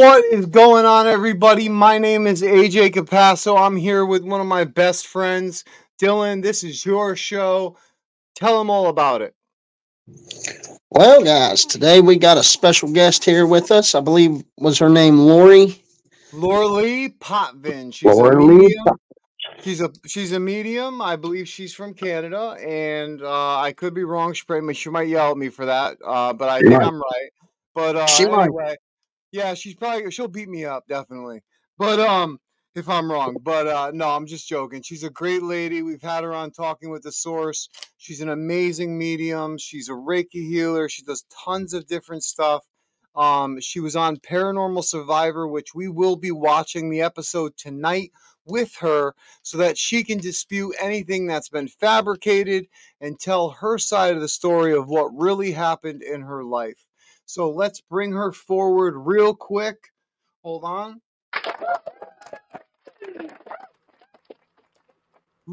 What is going on, everybody? My name is AJ Capasso. I'm here with one of my best friends, Dylan. This is your show. Tell them all about it. Well, guys, today we got a special guest here with us. I believe was her name Lori. Laura Lee Potvin. She's Laura a Lee medium. She's a she's a medium. I believe she's from Canada, and uh, I could be wrong. She probably she might yell at me for that, uh, but I She think might. I'm right. But uh, She might. Yeah, she's probably she'll beat me up definitely. But um, if I'm wrong, but uh, no, I'm just joking. She's a great lady. We've had her on talking with the source. She's an amazing medium. She's a Reiki healer. She does tons of different stuff. Um, she was on Paranormal Survivor, which we will be watching the episode tonight with her so that she can dispute anything that's been fabricated and tell her side of the story of what really happened in her life. So let's bring her forward real quick. Hold on.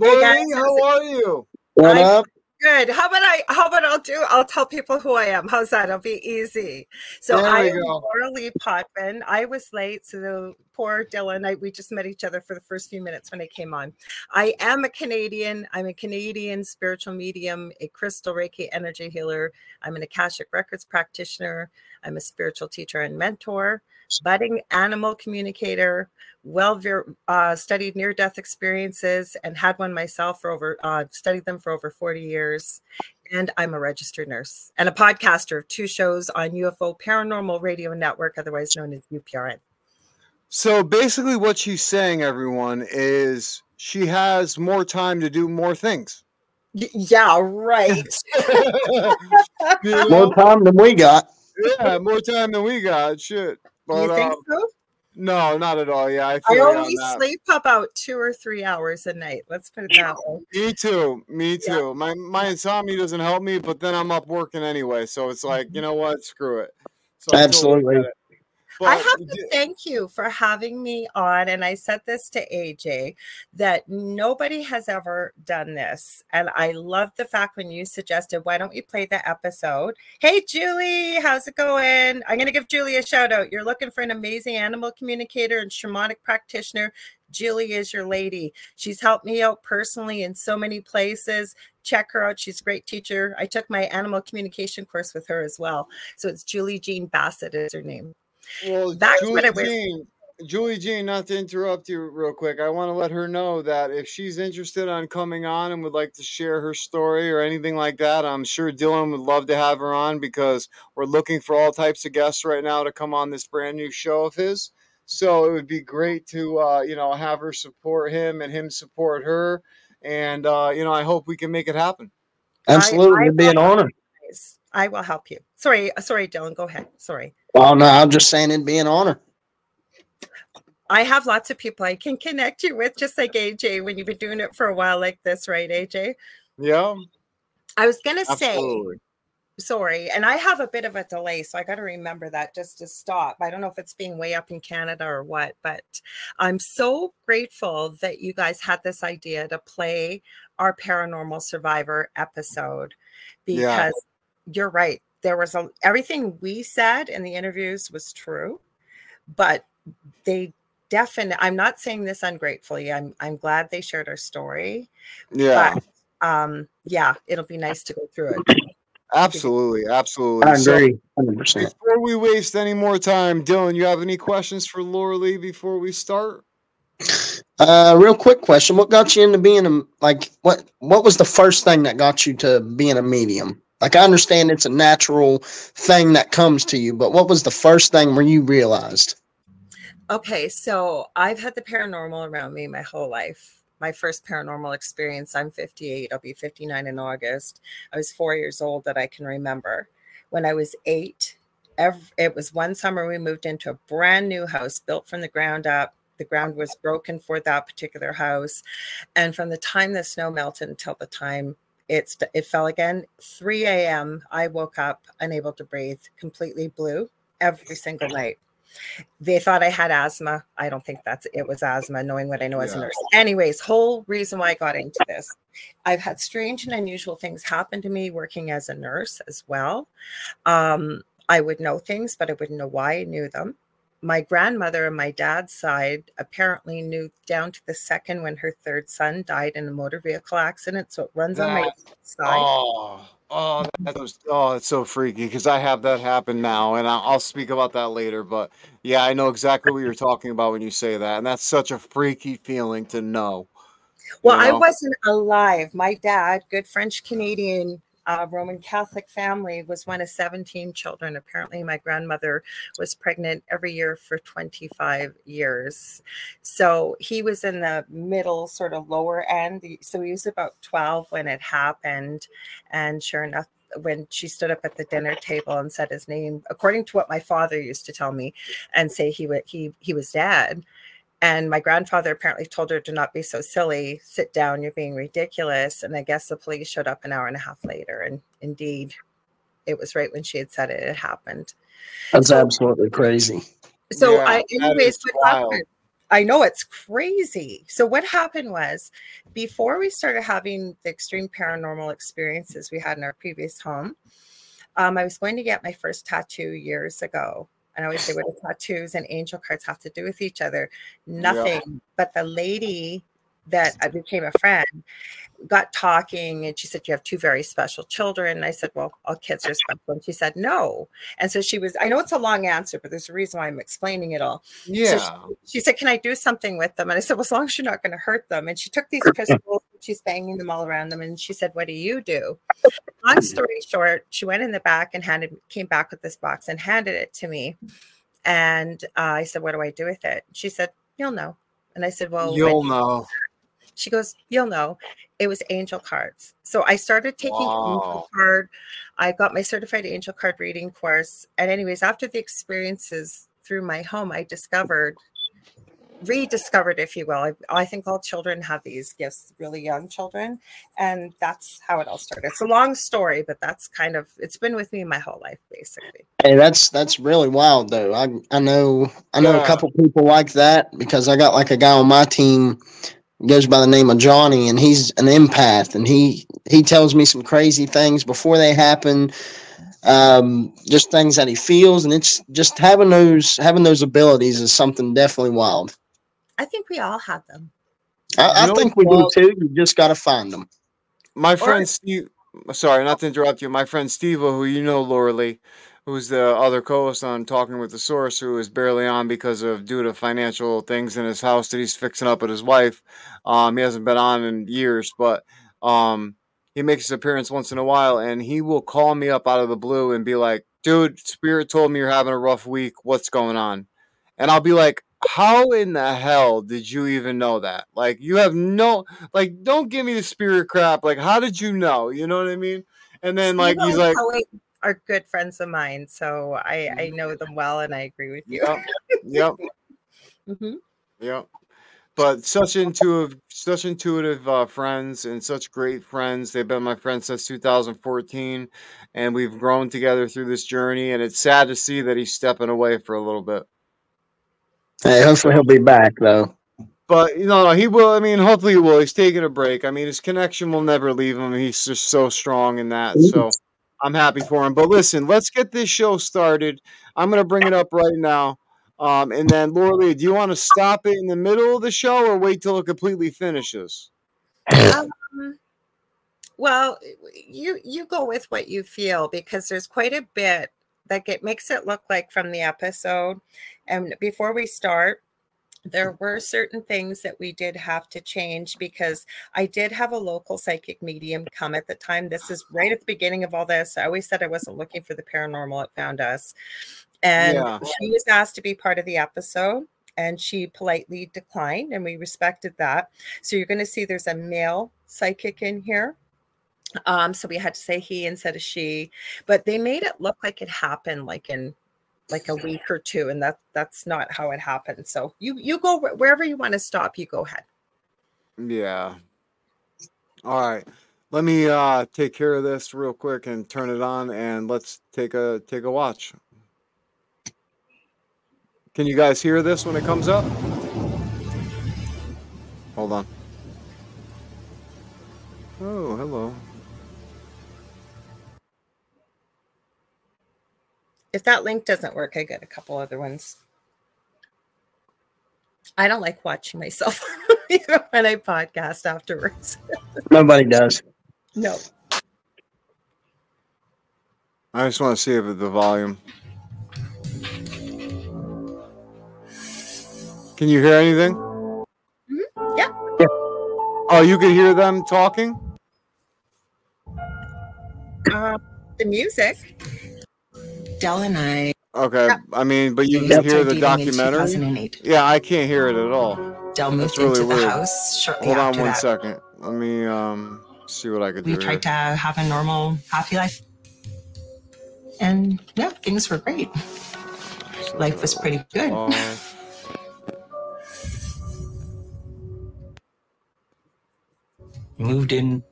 Hey how are you? What I'm up? Good. How about I? How about I'll do? I'll tell people who I am. How's that? It'll be easy. So I am go. Laura Lee Potvin. I was late, so the poor Dylan. I, we just met each other for the first few minutes when I came on. I am a Canadian. I'm a Canadian spiritual medium, a crystal Reiki energy healer. I'm an Akashic Records practitioner. I'm a spiritual teacher and mentor. Budding animal communicator, well uh, studied near death experiences and had one myself for over uh, studied them for over 40 years and i'm a registered nurse and a podcaster of two shows on ufo paranormal radio network otherwise known as uprn So basically, what she's saying, everyone, is she has more time to do more things. Yeah right More time than we got. yeah, more time than we got. Shit. But you think um, so no, not at all. Yeah, I i feel you only that. sleep about two or three hours a night let's put it that way Me too. Me Yeah. too. My my insomnia doesn't help me, but then I'm up working anyway. So it's like, you know what? Screw it. So I totally Absolutely. I have to thank you for having me on. And I said this to AJ that nobody has ever done this. And I love the fact when you suggested, why don't we play the episode? Hey, Julie, how's it going? I'm going to give Julie a shout out. You're looking for an amazing animal communicator and shamanic practitioner. Julie is your lady. She's helped me out personally in so many places. Check her out. She's a great teacher. I took my animal communication course with her as well. So it's Julie Jean Bassett is her name. Well, That's what Julie it was. Jean, Julie Jean, not to interrupt you real quick, I want to let her know that if she's interested on coming on and would like to share her story or anything like that, I'm sure Dylan would love to have her on because we're looking for all types of guests right now to come on this brand new show of his. So it would be great to uh, you know have her support him and him support her, and uh, you know I hope we can make it happen. Absolutely. I It'd be an will- honor. I will help you. Sorry, uh, sorry, Dylan. Go ahead. Sorry. Oh no, I'm just saying it'd be an honor. I have lots of people I can connect you with, just like AJ, when you've been doing it for a while like this, right, AJ? Yeah, I was going to say, sorry, and I have a bit of a delay, so I got to remember that just to stop. I don't know if it's being way up in Canada or what, but I'm so grateful that you guys had this idea to play our paranormal survivor episode because Yeah. you're right. There was a everything we said in the interviews was true, but they definitely I'm not saying this ungratefully. I'm I'm glad they shared our story. Yeah, But um yeah, it'll be nice to go through it. absolutely, absolutely. I So- agree. 100%. Before we waste any more time, Dylan, you have any questions for Laura Lee before we start? Uh, real quick question: What got you into being a like? What What was the first thing that got you to being a medium? Like, I understand it's a natural thing that comes to you, but what was the first thing where you realized? Okay, so I've had the paranormal around me my whole life. My first paranormal experience, I'm 58, I'll be 59 in August. I was four years old that I can remember. When I was eight, ev- it was one summer we moved into a brand new house built from the ground up. The ground was broken for that particular house. And from the time the snow melted until the time it's it fell again, 3 a.m., I woke up unable to breathe, completely blue every single night they thought I had asthma. I don't think that's it was asthma, knowing what I know as a nurse. Anyways, whole reason why I got into this. I've had strange and unusual things happen to me working as a nurse as well. Um, I would know things, but I wouldn't know why I knew them. My grandmother on my dad's side apparently knew down to the second when her third son died in a motor vehicle accident. So it runs on my side. Oh, oh, that was oh, it's so freaky because I have that happen now, and I'll, I'll speak about that later. But yeah, I know exactly what you're talking about when you say that, and that's such a freaky feeling to know. Well, you I wasn't alive. My dad, good French Canadian uh, Roman Catholic family, was one of 17 children. Apparently, my grandmother was pregnant every year for 25 years. So he was in the middle, sort of lower end. So he was about 12 when it happened. And sure enough, when she stood up at the dinner table and said his name, according to what my father used to tell me, and say he wa- he he was dead, and my grandfather apparently told her to not be so silly, sit down, you're being ridiculous. And I guess the police showed up an hour and a half later. And indeed, it was right when she had said it, it happened. That's So- absolutely crazy. So Yeah, I anyways what wild. happened? I know it's crazy. So what happened was before we started having the extreme paranormal experiences we had in our previous home, um, I was going to get my first tattoo years ago. And I always say, what do tattoos and angel cards have to do with each other? Nothing. But the lady that I became a friend got talking and she said, You have two very special children. And I said, Well, all kids are special. And she said, No. And so she was, I know it's a long answer, but there's a reason why I'm explaining it all. Yeah, She said, Can I do something with them? And I said, Well, as long as you're not going to hurt them. And she took these pistols, she's banging them all around them. And she said, What do you do? Long story short, she went in the back and handed, came back with this box and handed it to me. And uh, I said, What do I do with it? She said, You'll know. And I said, Well, you'll know. she goes, You'll know. It was angel cards. So I started taking Wow. angel card. I got my certified angel card reading course. And, anyways, after the experiences through my home, I discovered, rediscovered, if you will. I, I think all children have these gifts, really young children. And that's how it all started. It's a long story, but that's kind of, it's been with me my whole life, basically. Hey, that's that's really wild though. I I know I know Yeah. a couple people like that because I got like a guy on my team goes by the name of Johnny and he's an empath and he he tells me some crazy things before they happen. Um, just things that he feels and it's just having those having those abilities is something definitely wild. I think we all have them. I, I You think we do too. You just got to find them. My Or- friend Steve, sorry, not to interrupt you. My friend Steve, who you know, Laura Lee, who's the other co-host on Talking with the Source, who is barely on because of due to financial things in his house that he's fixing up with his wife. Um, he hasn't been on in years, but um, he makes his appearance once in a while, and he will call me up out of the blue and be like, "Dude, Spirit told me you're having a rough week. What's going on?" And I'll be like. How in the hell did you even know that? Like, you have no, like don't give me the spirit crap like how did you know you know what i mean and then like he's like are good friends of mine. So I, I know them well and I agree with you. yep yep Mhm. yep but such intuitive such intuitive uh, friends and such great friends they've been my friends since 2014 and we've grown together through this journey and it's sad to see that he's stepping away for a little bit Hey, hopefully he'll be back though. But you know, he will. I mean, hopefully he will. He's taking a break. I mean, his connection will never leave him. He's just so strong in that. So I'm happy for him. But listen, let's get this show started. I'm gonna bring it up right now. Um, and then Laura Lee, do you want to stop it in the middle of the show or wait till it completely finishes? Um, well, you you go with what you feel because there's quite a bit that it makes it look like from the episode. And before we start, there were certain things that we did have to change because I did have a local psychic medium come at the time. This is right at the beginning of all this. I always said I wasn't looking for the paranormal, it found us. And Yeah. she was asked to be part of the episode and she politely declined, and we respected that. So you're going to see there's a male psychic in here. Um, so we had to say he instead of she, but they made it look like it happened like in like a week or two, and that that's not how it happened. So you you go wherever you want to stop, you go ahead. Yeah. All right. Let me uh take care of this real quick and turn it on and let's take a take a watch. Can you guys hear this when it comes up? Hold on. Oh, hello. If that link doesn't work, I got a couple other ones. I don't like watching myself when I podcast afterwards. Nobody does. No. I just want to see if the volume. Can you hear anything? Mhm. Yeah. Yeah. Oh, you could hear them talking? Um, the music. Dell and I Okay. Yeah. I mean, but you can hear the documentary? Yeah, I can't hear it at all. Dell moved That's really into the house shortly Hold on after one that. second. Let me um see what I could do. We here. tried to have a normal, happy life. And yeah, things were great. So, Life was pretty good. pause. moved in.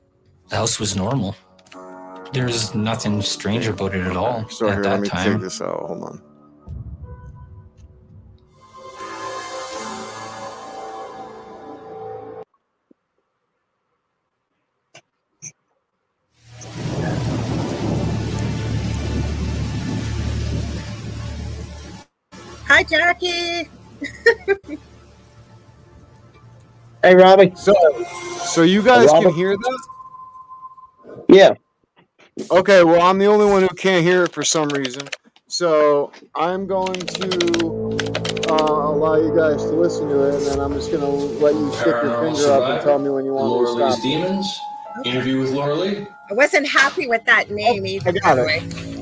The house was normal. There's nothing strange about it at all So at here, let that me take time. this out. Hold on. Hi, Jackie. Hey, Robbie. So, so you guys can hear that? Yeah. Okay, well, I'm the only one who can't hear it for some reason. So I'm going to uh, allow you guys to listen to it, and then I'm just going to let you stick your Paranormal finger up and tell me when you want Laura me to Lee's stop. Demons. Interview with Laura Lee. I wasn't happy with that name either. I got by the it.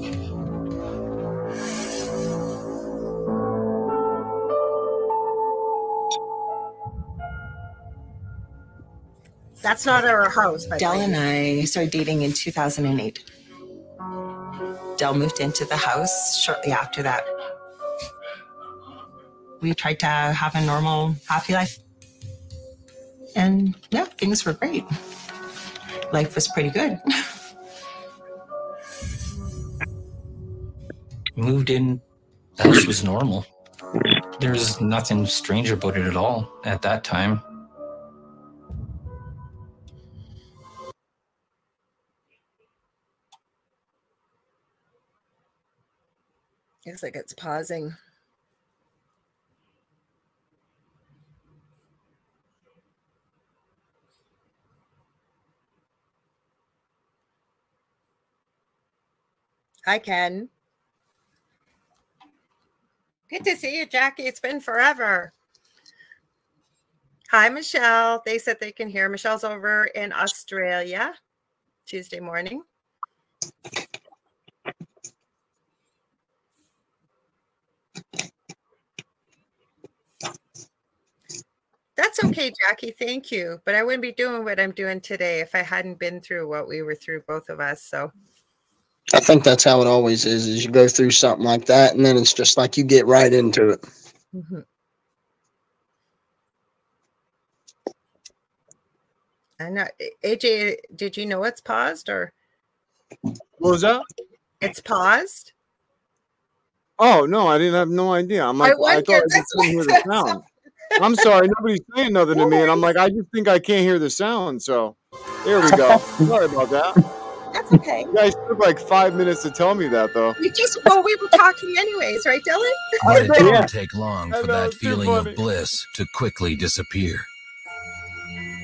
That's not our house. By the Dell way. and I started dating in 2008. Dell moved into the house shortly after that. We tried to have a normal, happy life. And yeah, things were great. Life was pretty good. Moved in. The house was normal. There's nothing strange about it at all at that time. Looks like it's pausing. Hi, Ken. Good to see you, Jackie. It's been forever. Hi, Michelle. They said they can hear. Michelle's over in Australia Tuesday morning. That's okay, Jackie. Thank you. But I wouldn't be doing what I'm doing today if I hadn't been through what we were through, both of us. So, I think that's how it always is, is you go through something like that and then it's just like you get right into it. mhm. I know. AJ, did you know it's paused or What was that? it's paused? Oh no, I didn't have no idea. I'm like, I, wondered, thought I that's just couldn't hear why- the sound. I'm sorry, nobody's saying nothing to me, and I'm like, I just think I can't hear the sound. So there we go. sorry about that. That's okay. You guys took like five minutes to tell me that, though. We just, well, we were talking anyways, right, Dylan? I It didn't take long for know, that feeling funny. of bliss to quickly disappear.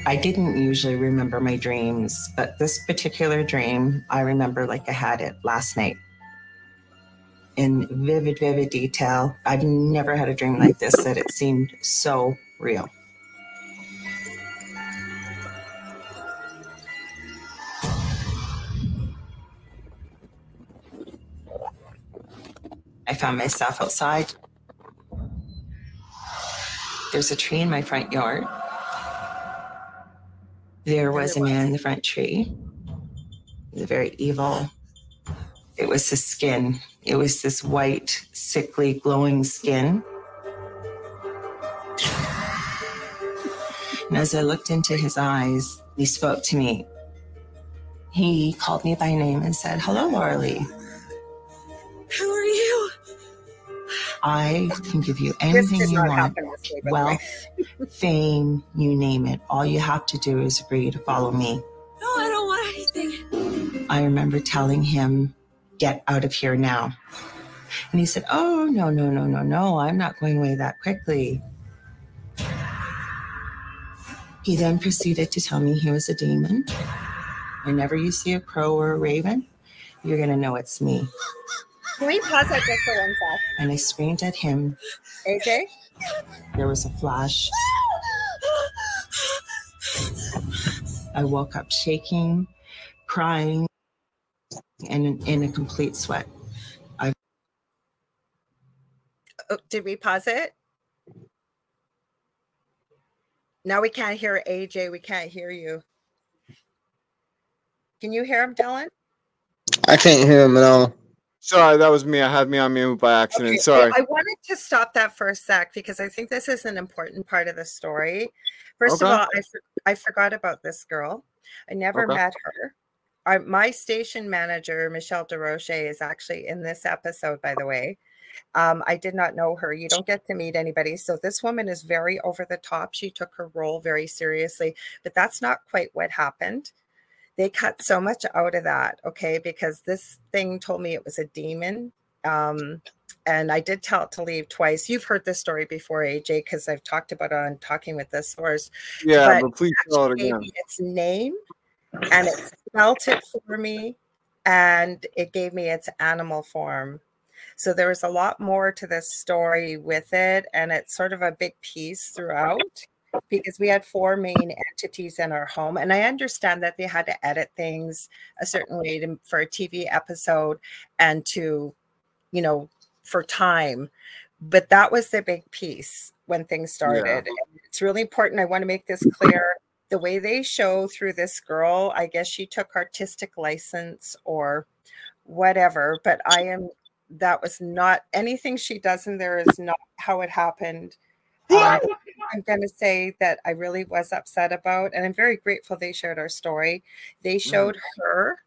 I didn't usually remember my dreams, but this particular dream, I remember like I had it last night in vivid, vivid detail. I've never had a dream like this that it seemed so real. I found myself outside. There's a tree in my front yard. There was a man in the front tree. He was very evil. It was his skin. It was this white, sickly, glowing skin. And as I looked into his eyes, he spoke to me. He called me by name and said, Hello, Lee. Who are you? I can give you anything you want. happen this way, by the way. Wealth, fame, you name it. All you have to do is agree to follow me. No, I don't want anything. I remember telling him, Get out of here now. And he said, Oh, no, no, no, no, no, I'm not going away that quickly. He then proceeded to tell me he was a demon. Whenever you see a crow or a raven, you're going to know it's me. Can we pause that just for one sec? And I screamed at him. AJ? There was a flash. I woke up shaking, crying, and in, in a complete sweat. I. Oh, did we pause it? Now we can't hear AJ. We can't hear you. Can you hear him, Dylan? I can't hear him at all. Sorry, that was me. I had me on mute by accident. Okay, Sorry. I wanted to stop that for a sec because I think this is an important part of the story. First Okay. of all, I, for- I forgot about this girl. I never Okay. met her. I, my station manager, Michelle DeRoche, is actually in this episode, by the way. Um, I did not know her. You don't get to meet anybody. So this woman is very over the top. She took her role very seriously, but that's not quite what happened. They cut so much out of that, okay? Because this thing told me it was a demon. Um, and I did tell it to leave twice. You've heard this story before, AJ, because I've talked about it on Talking with the Source. Yeah, but but please tell it again. its name and it spelt it for me and it gave me its animal form. So there was a lot more to this story with it, and it's sort of a big piece throughout because we had four main entities in our home. And I understand that they had to edit things a certain way to, for a TV episode and to, you know, for time. But that was the big piece when things started. And It's really important. I want to make this clear. The way they show through this girl, I guess she took artistic license or whatever, but I am that was not anything she does in there is not how it happened. Um, I'm going to say that I really was upset about, and I'm very grateful they shared our story. They showed her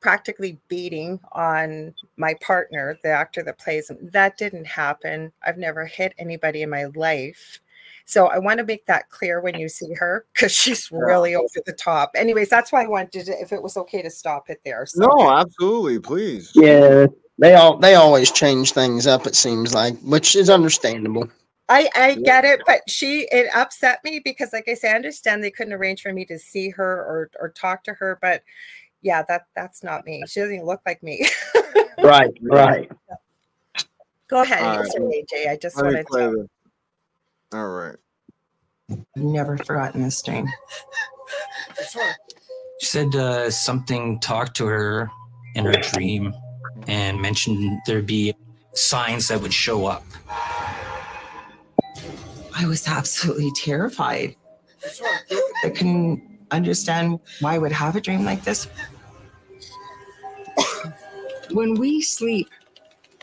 practically beating on my partner, the actor that plays him. That didn't happen. I've never hit anybody in my life. So I want to make that clear when you see her because she's really over the top. Anyways, that's why I wanted to, if it was okay to stop it there. So No, absolutely. Please. Yeah, they all they always change things up. It seems like, which is understandable. I, I get it, but she it upset me because, like I say, I understand they couldn't arrange for me to see her or or talk to her, but yeah, that that's not me. She doesn't even look like me. Right, right. Go ahead, All right. answer AJ. I just Let me wanted to. This. All right. I've never forgotten this dream. She said uh, something talked to her in her dream and mentioned there'd be signs that would show up. I was absolutely terrified. I couldn't understand why I would have a dream like this. when we sleep,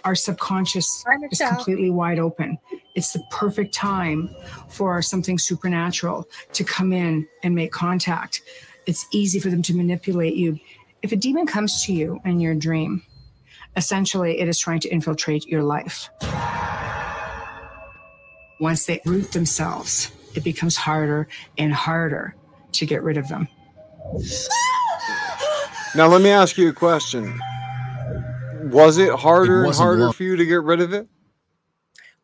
our subconscious is completely wide open. It's the perfect time for something supernatural to come in and make contact. It's easy for them to manipulate you. If a demon comes to you in your dream, essentially it is trying to infiltrate your life. Once they root themselves, it becomes harder and harder to get rid of them. Now let me ask you a question. Was it harder and harder long. for you to get rid of it?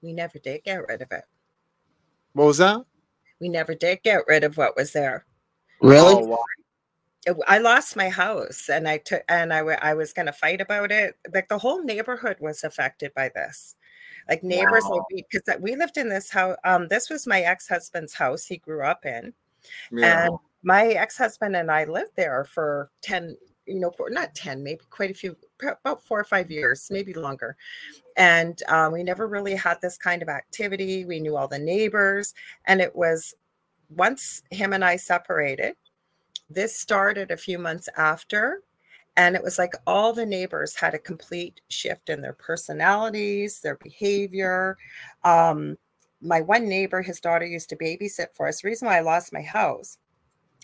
We never did get rid of it. What was that? We never did get rid of what was there. Really? Oh, wow. I lost my house, and I took, and I, w- I was going to fight about it. Like the whole neighborhood was affected by this. Like neighbors, like because we lived in this house. Um, this was my ex husband's house. He grew up in, Yeah. and my ex-husband and I lived there for 10 you know not 10 maybe quite a few about four or five years maybe longer. And um, we never really had this kind of activity. We knew all the neighbors and it was once him and i separated this started a few months after and it was like all the neighbors had a complete shift in their personalities their behavior. Um, my one neighbor his daughter used to babysit for us. The reason why i lost my house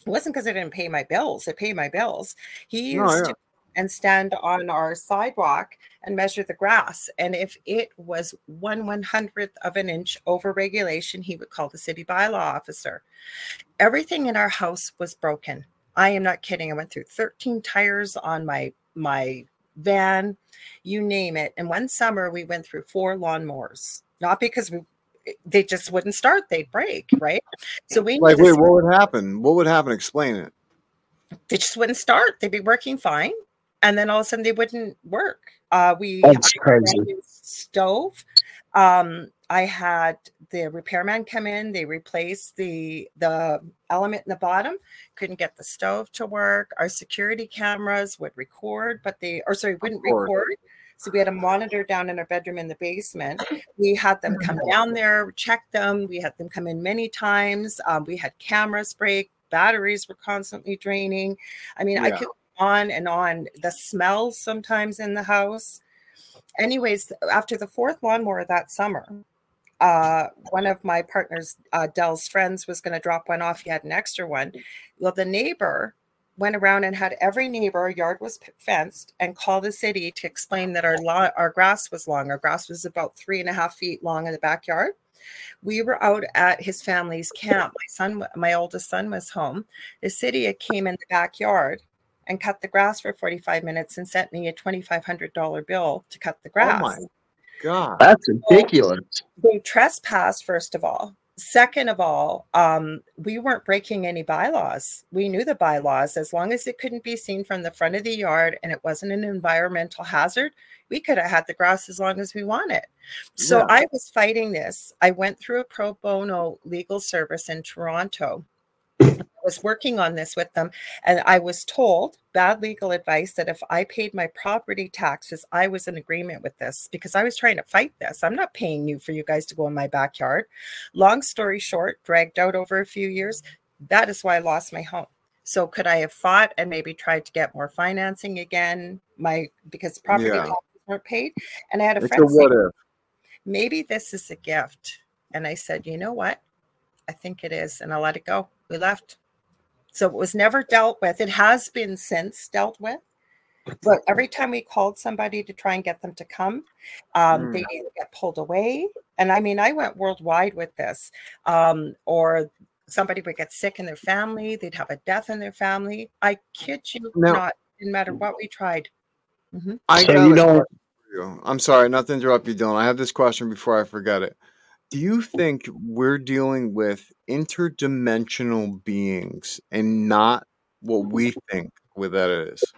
it wasn't because I didn't pay my bills. I paid my bills. He used yeah. to and stand on our sidewalk and measure the grass. And if it was one one hundredth of an inch over regulation, he would call the city bylaw officer. Everything in our house was broken. I am not kidding. I went through 13 tires on my my van, you name it. And one summer we went through four lawnmowers, not because we they just wouldn't start, they'd break, right? So we Like, wait, what would happen? What would happen? Explain it. they just wouldn't start. They'd be working fine, and then all of a sudden they wouldn't work. Uh, we That's I had a crazy. stove. Um, I had the repairman come in. They replaced the the element in the bottom. Couldn't get the stove to work. Our security cameras would record, but they or sorry wouldn't course. record. So we had a monitor down in our bedroom in the basement. We had them come down there, check them. We had them come in many times. Um, we had cameras break. Batteries were constantly draining. I mean, I could on and on. The smells sometimes in the house. Anyways, after the fourth lawnmower that summer, uh, one of my partner's, uh, Dell's friends, was going to drop one off. He had an extra one. Well, the neighbor went around and had every neighbor, our yard was fenced, and called the city to explain that our law, our grass was long. Our grass was about three and a half feet long in the backyard. We were out at his family's camp. My son, my oldest son, was home. The city came in the backyard and cut the grass for 45 minutes and sent me a $2,500 bill to cut the oh grass. Oh my god. That's ridiculous. they trespassed first of all second of all um, we weren't breaking any bylaws. We knew the bylaws. As long as it couldn't be seen from the front of the yard and it wasn't an environmental hazard we could have had the grass as long as we wanted so Yeah. i was fighting this. I went through a pro bono legal service in toronto I was working on this with them, and I was told bad legal advice that if I paid my property taxes, I was in agreement with this because I was trying to fight this. I'm not paying you for you guys to go in my backyard. Long story short, dragged out over a few years. That is why I lost my home. So could I have fought and maybe tried to get more financing again? My because property Yeah. taxes weren't paid, and I had a It's a friend say, what if. maybe this is a gift. And I said, you know what? I think it is. And I let it go. We left. So it was never dealt with. It has been since dealt with. But every time we called somebody to try and get them to come, um, they get pulled away. And I mean, I went worldwide with this. Um, or somebody would get sick in their family, they'd have a death in their family. I kid you Now- not, didn't matter what we tried. Mhm. I So got you a don't- question for you. I'm sorry, not to interrupt you, Dylan. I have this question before I forget it. Do you think we're dealing with interdimensional beings and not what we think with that is?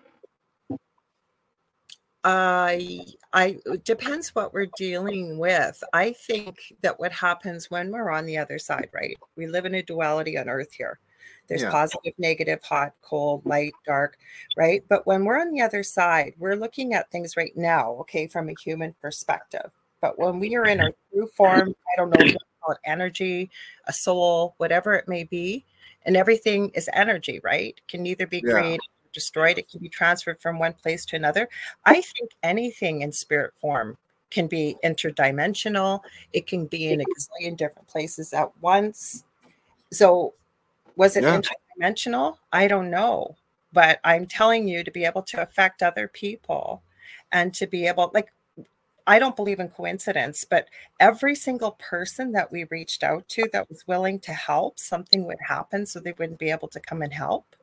Uh, I I it depends what we're dealing with. I think that what happens when we're on the other side, right? We live in a duality on earth here. There's Yeah. positive, negative, hot, cold, light, dark, right? But when we're on the other side, we're looking at things right now, okay, from a human perspective. But when we are in our true form, I don't know if you call it energy, a soul, whatever it may be, and everything is energy, right? Can neither be Yeah. created or destroyed. It can be transferred from one place to another. I think anything in spirit form can be interdimensional. It can be in a gazillion different places at once. So, was it Yeah. interdimensional? I don't know. But I'm telling you to be able to affect other people and to be able, like, I don't believe in coincidence, but every single person that we reached out to that was willing to help, something would happen so they wouldn't be able to come and help.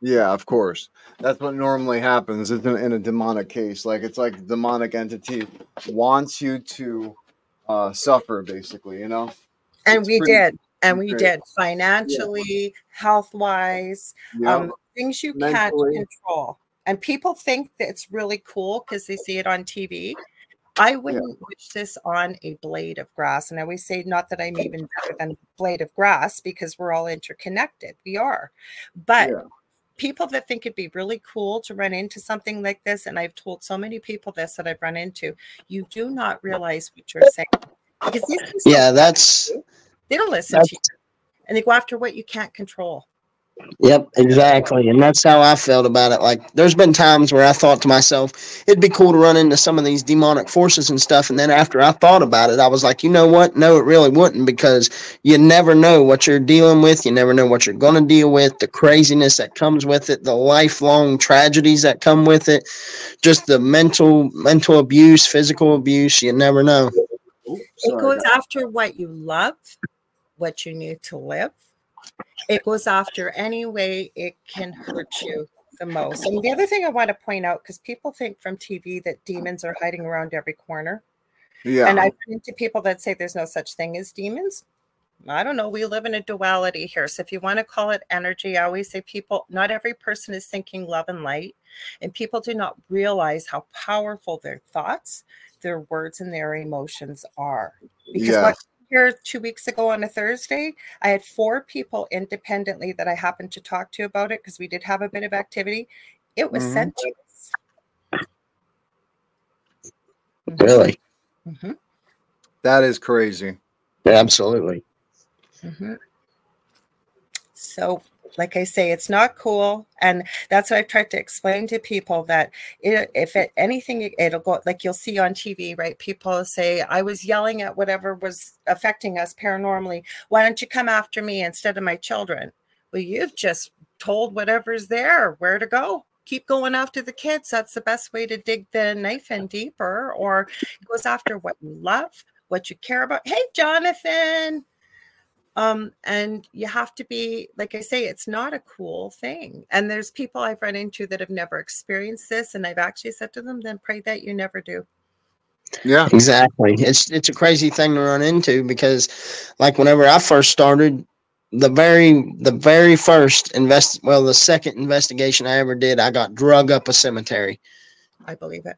Yeah, of course. That's what normally happens in a, in a demonic case. Like it's like demonic entity wants you to uh, suffer, basically. You know. And It's we pretty- did. And we great. did financially, health wise, Yeah. um, things you Mentally. can't control. And people think that it's really cool because they see it on TV. I wouldn't wish this on a blade of grass. And I always say, not that I'm even better than a blade of grass because we're all interconnected. We are. But Yeah. people that think it'd be really cool to run into something like this, and I've told so many people this that I've run into, you do not realize what you're saying. Because Yeah, that's they don't listen to you. And they go after what you can't control. Yep, exactly. And that's how I felt about it. Like, there's been times where I thought to myself, it'd be cool to run into some of these demonic forces and stuff. And then after I thought about it, I was like, you know what? No, it really wouldn't because you never know what you're dealing with. You never know what you're going to deal with, the craziness that comes with it, the lifelong tragedies that come with it, just the mental, mental abuse, physical abuse. You never know. Oops, It goes after what you love, what you need to live. It goes after any way it can hurt you the most. And the other thing I want to point out, because people think from TV that demons are hiding around every corner. Yeah. And I've been to people that say there's no such thing as demons. I don't know. We live in a duality here. So if you want to call it energy, I always say people, not every person is thinking love and light. And people do not realize how powerful their thoughts, their words, and their emotions are. Because Yeah. what here two weeks ago on a Thursday, I had four people independently that I happened to talk to about it because we did have a bit of activity. It was Mhm. sent to us. Really? Mhm, That is crazy. Yeah, absolutely. mhm. So, like I say, it's not cool, and that's what I've tried to explain to people that it, if it anything, it- it'll go like you'll see on TV, right? People say, "I was yelling at whatever was affecting us paranormally. Why don't you come after me instead of my children?" Well, you've just told whatever's there where to go. Keep going after the kids. That's the best way to dig the knife in deeper. Or it goes after what you love, what you care about. Hey, Jonathan. Um, and you have to be, like I say, it's not a cool thing. And there's people I've run into that have never experienced this, and I've actually said to them, then pray that you never do. Yeah. Exactly. It's it's a crazy thing to run into because like whenever I first started the very the very first invest well the second investigation I ever did I got drug up a cemetery I believe it.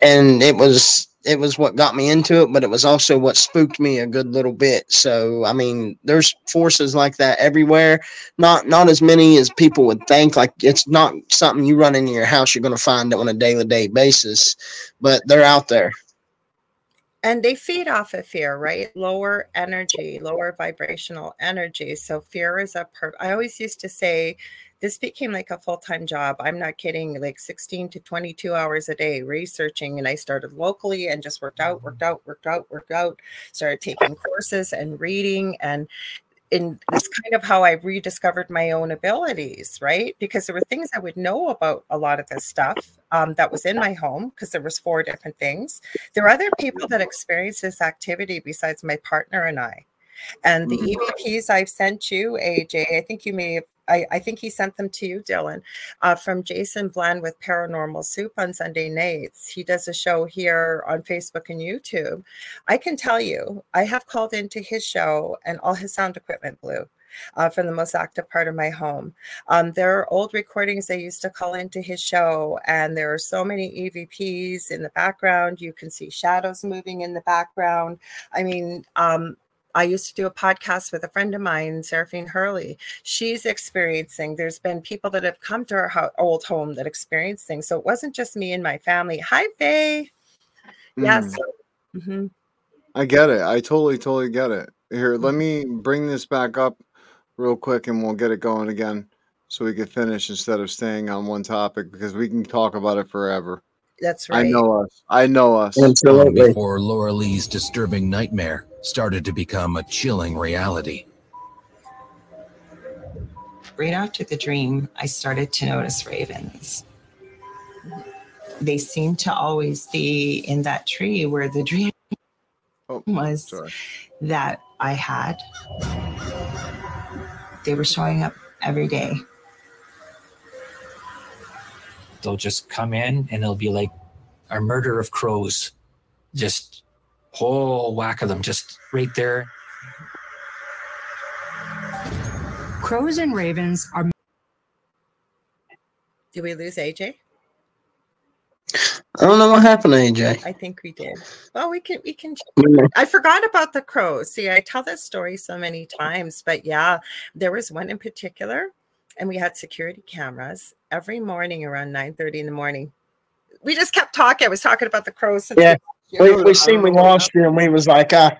And it was it was what got me into it but it was also what spooked me a good little bit. So I mean there's forces like that everywhere. Not not as many as people would think. Like it's not something you run into your house you're going to find it on a daily day basis but they're out there. And they feed off of fear right? Lower energy lower vibrational energy. So fear is a per i always used to say this became like a full-time job i'm not kidding like 16 to 22 hours a day researching and i started locally and just worked out worked out worked out worked out started taking courses and reading and in this kind of how I rediscovered my own abilities, right? Because there were things I would know about a lot of this stuff um, that was in my home because there was four different things. There are other people that experience this activity besides my partner and I. And the EVPs I've sent you, AJ, I think you may have, I, I think he sent them to you, Dylan, uh, from Jason Bland with Paranormal Soup on Sunday nights. He does a show here on Facebook and YouTube. I can tell you, I have called into his show and all his sound equipment blew. Uh, from the most active part of my home. Um, there are old recordings I used to call into his show, and there are so many EVPs in the background. You can see shadows moving in the background. I mean, um, I used to do a podcast with a friend of mine, Seraphine Hurley. She's experiencing, there's been people that have come to our ho- old home that experience things. So it wasn't just me and my family. Hi, Faye. Yeah. Mm-hmm. I get it. I totally, totally get it. Here, let me bring this back up real quick and we'll get it going again so we can finish instead of staying on one topic because we can talk about it forever. That's right. I know us. I know us. Long absolutely before Laura Lee's disturbing nightmare started to become a chilling reality. Right after the dream, I started to notice ravens. They seemed to always be in that tree where the dream Oh, was sorry. that I had. They were showing up every day. They'll just come in and it'll be like a murder of crows. Just whole whack of them just right there. Crows and ravens are Did we lose AJ? I don't know what happened to AJ. I think we did. Well, we can we can mm. I forgot about the crows. See, I tell this story so many times, but yeah, there was one in particular, and we had security cameras every morning around 9 30 in the morning. We just kept talking. I was talking about the crows. since Yeah, we- We, we seen we lost you and we was like, ah,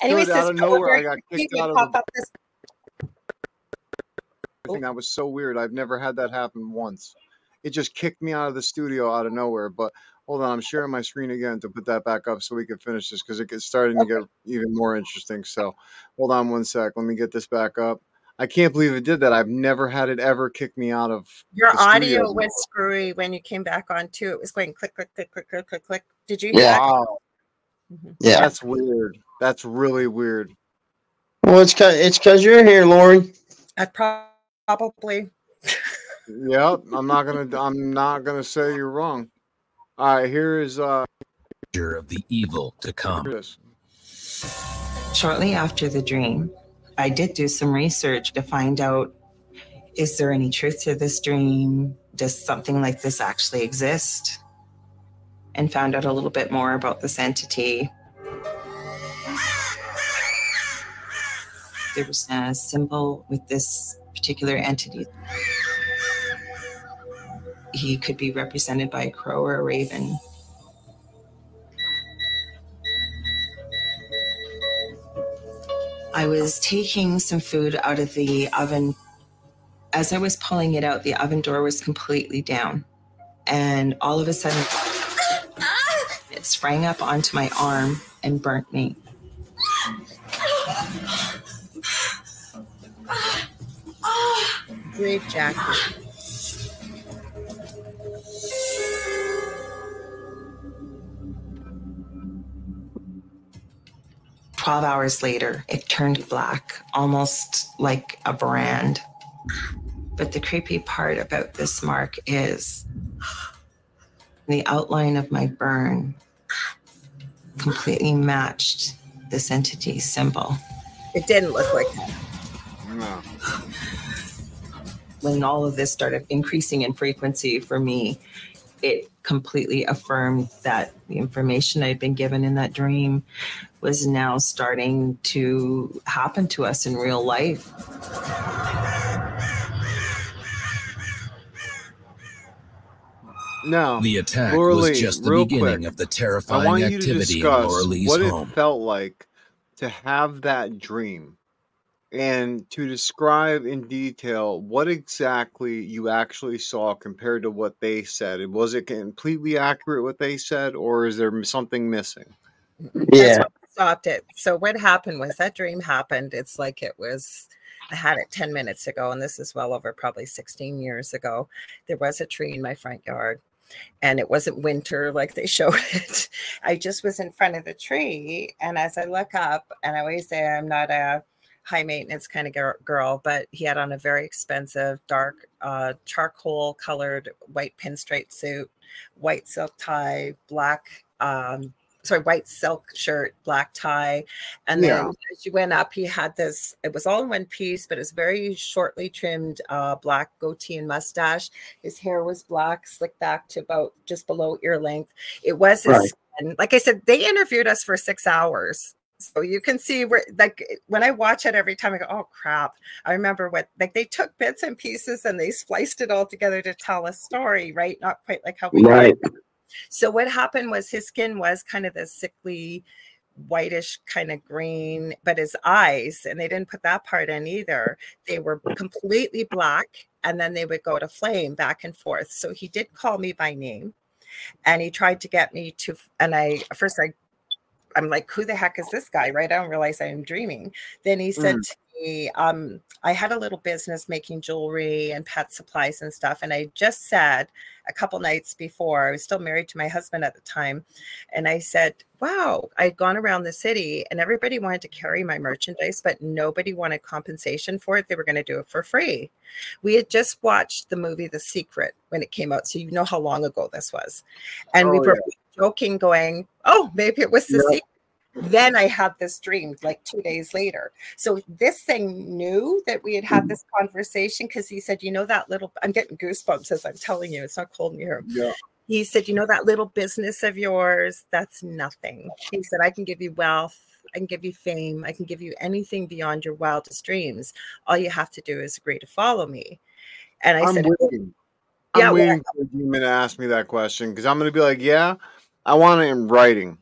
Anyways, out this of nowhere, I got kicked out of the- this I think that was so weird. I've never had that happen once. It just kicked me out of the studio out of nowhere. But hold on, I'm sharing my screen again to put that back up so we can finish this because it gets starting to get even more interesting. So hold on one sec. Let me get this back up. I can't believe it did that. I've never had it ever kick me out of Your the audio was screwy when you came back on too. It was going click, click, click, click, click, click, click. Did you hear Yeah. that? Wow, Mhm. yeah. that's weird. That's really weird. Well, it's cause it's cause you're here, Lori. I prob- probably. Yep, I'm not gonna. I'm not gonna say you're wrong. All right, here is uh. of the evil to come. Shortly after the dream, I did do some research to find out is there any truth to this dream? Does something like this actually exist? And found out a little bit more about this entity. There was a symbol with this particular entity. He could be represented by a crow or a raven. I was taking some food out of the oven. As I was pulling it out, the oven door was completely down. And all of a sudden, it sprang up onto my arm and burnt me. Brave Jackie. 12 hours later, it turned black, almost like a brand. But the creepy part about this mark is the outline of my burn completely matched this entity's symbol. It didn't look like that. No. When all of this started increasing in frequency for me, it completely affirmed that the information I'd been given in that dream was now starting to happen to us in real life. No. The attack Laura was Lee, just the real beginning quick, of the I terrifying want you to activity in discuss Laura Lee's what home. it felt like to have that dream and to describe in detail what exactly you actually saw compared to what they said. And Was it completely accurate what they said, or is there something missing? Yeah. stopped it. So what happened was that dream happened. It's like it was I had it 10 minutes ago, and this is well over probably 16 years ago. There was a tree in my front yard, and it wasn't winter like they showed it. I just was in front of the tree, and as I look up, and I always say I'm not a high maintenance kind of girl, but he had on a very expensive dark uh, charcoal colored white pinstripe suit, white silk tie, black um, sorry, white silk shirt, black tie. And then Yeah. as you went up, he had this, it was all in one piece, but it's very shortly trimmed uh, black goatee and mustache. His hair was black, slicked back to about just below ear length. It was his Right. skin. Like I said, they interviewed us for six hours. So you can see where, like, when I watch it every time, I go, "Oh crap!" I remember what, like, they took bits and pieces and they spliced it all together to tell a story, right? Not quite like how we Right. So what happened was his skin was kind of this sickly whitish kind of green, but his eyes, and they didn't put that part in either, they were completely black and then they would go to flame back and forth. So he did call me by name and he tried to get me to and I first I I'm like, who the heck is this guy? Right. I don't realize I'm dreaming. Then he said to mm. Me, um, I had a little business making jewelry and pet supplies and stuff. And I just said a couple nights before, I was still married to my husband at the time. And I said, Wow, I'd gone around the city and everybody wanted to carry my merchandise, but nobody wanted compensation for it. They were going to do it for free. We had just watched the movie The Secret when it came out. So you know how long ago this was. And we Oh, were joking, going, Oh, maybe it was the Yeah. secret. Then I had this dream like two days later. So this thing knew that we had had this conversation because he said, You know, that little, I'm getting goosebumps as I'm telling you, it's not cold in here. Yeah. He said, You know, that little business of yours, that's nothing. He said, I can give you wealth. I can give you fame. I can give you anything beyond your wildest dreams. All you have to do is agree to follow me. And I I'm said, waiting. Oh, yeah, I'm well- waiting for a demon to ask me that question because I'm going to be like, yeah, I want it in writing.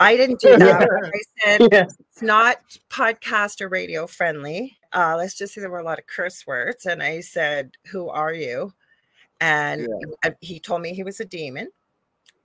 I didn't do that. I said, Yeah. it's not podcast or radio friendly. Uh, let's just say there were a lot of curse words. And I said, Who are you? And uh, he told me he was a demon,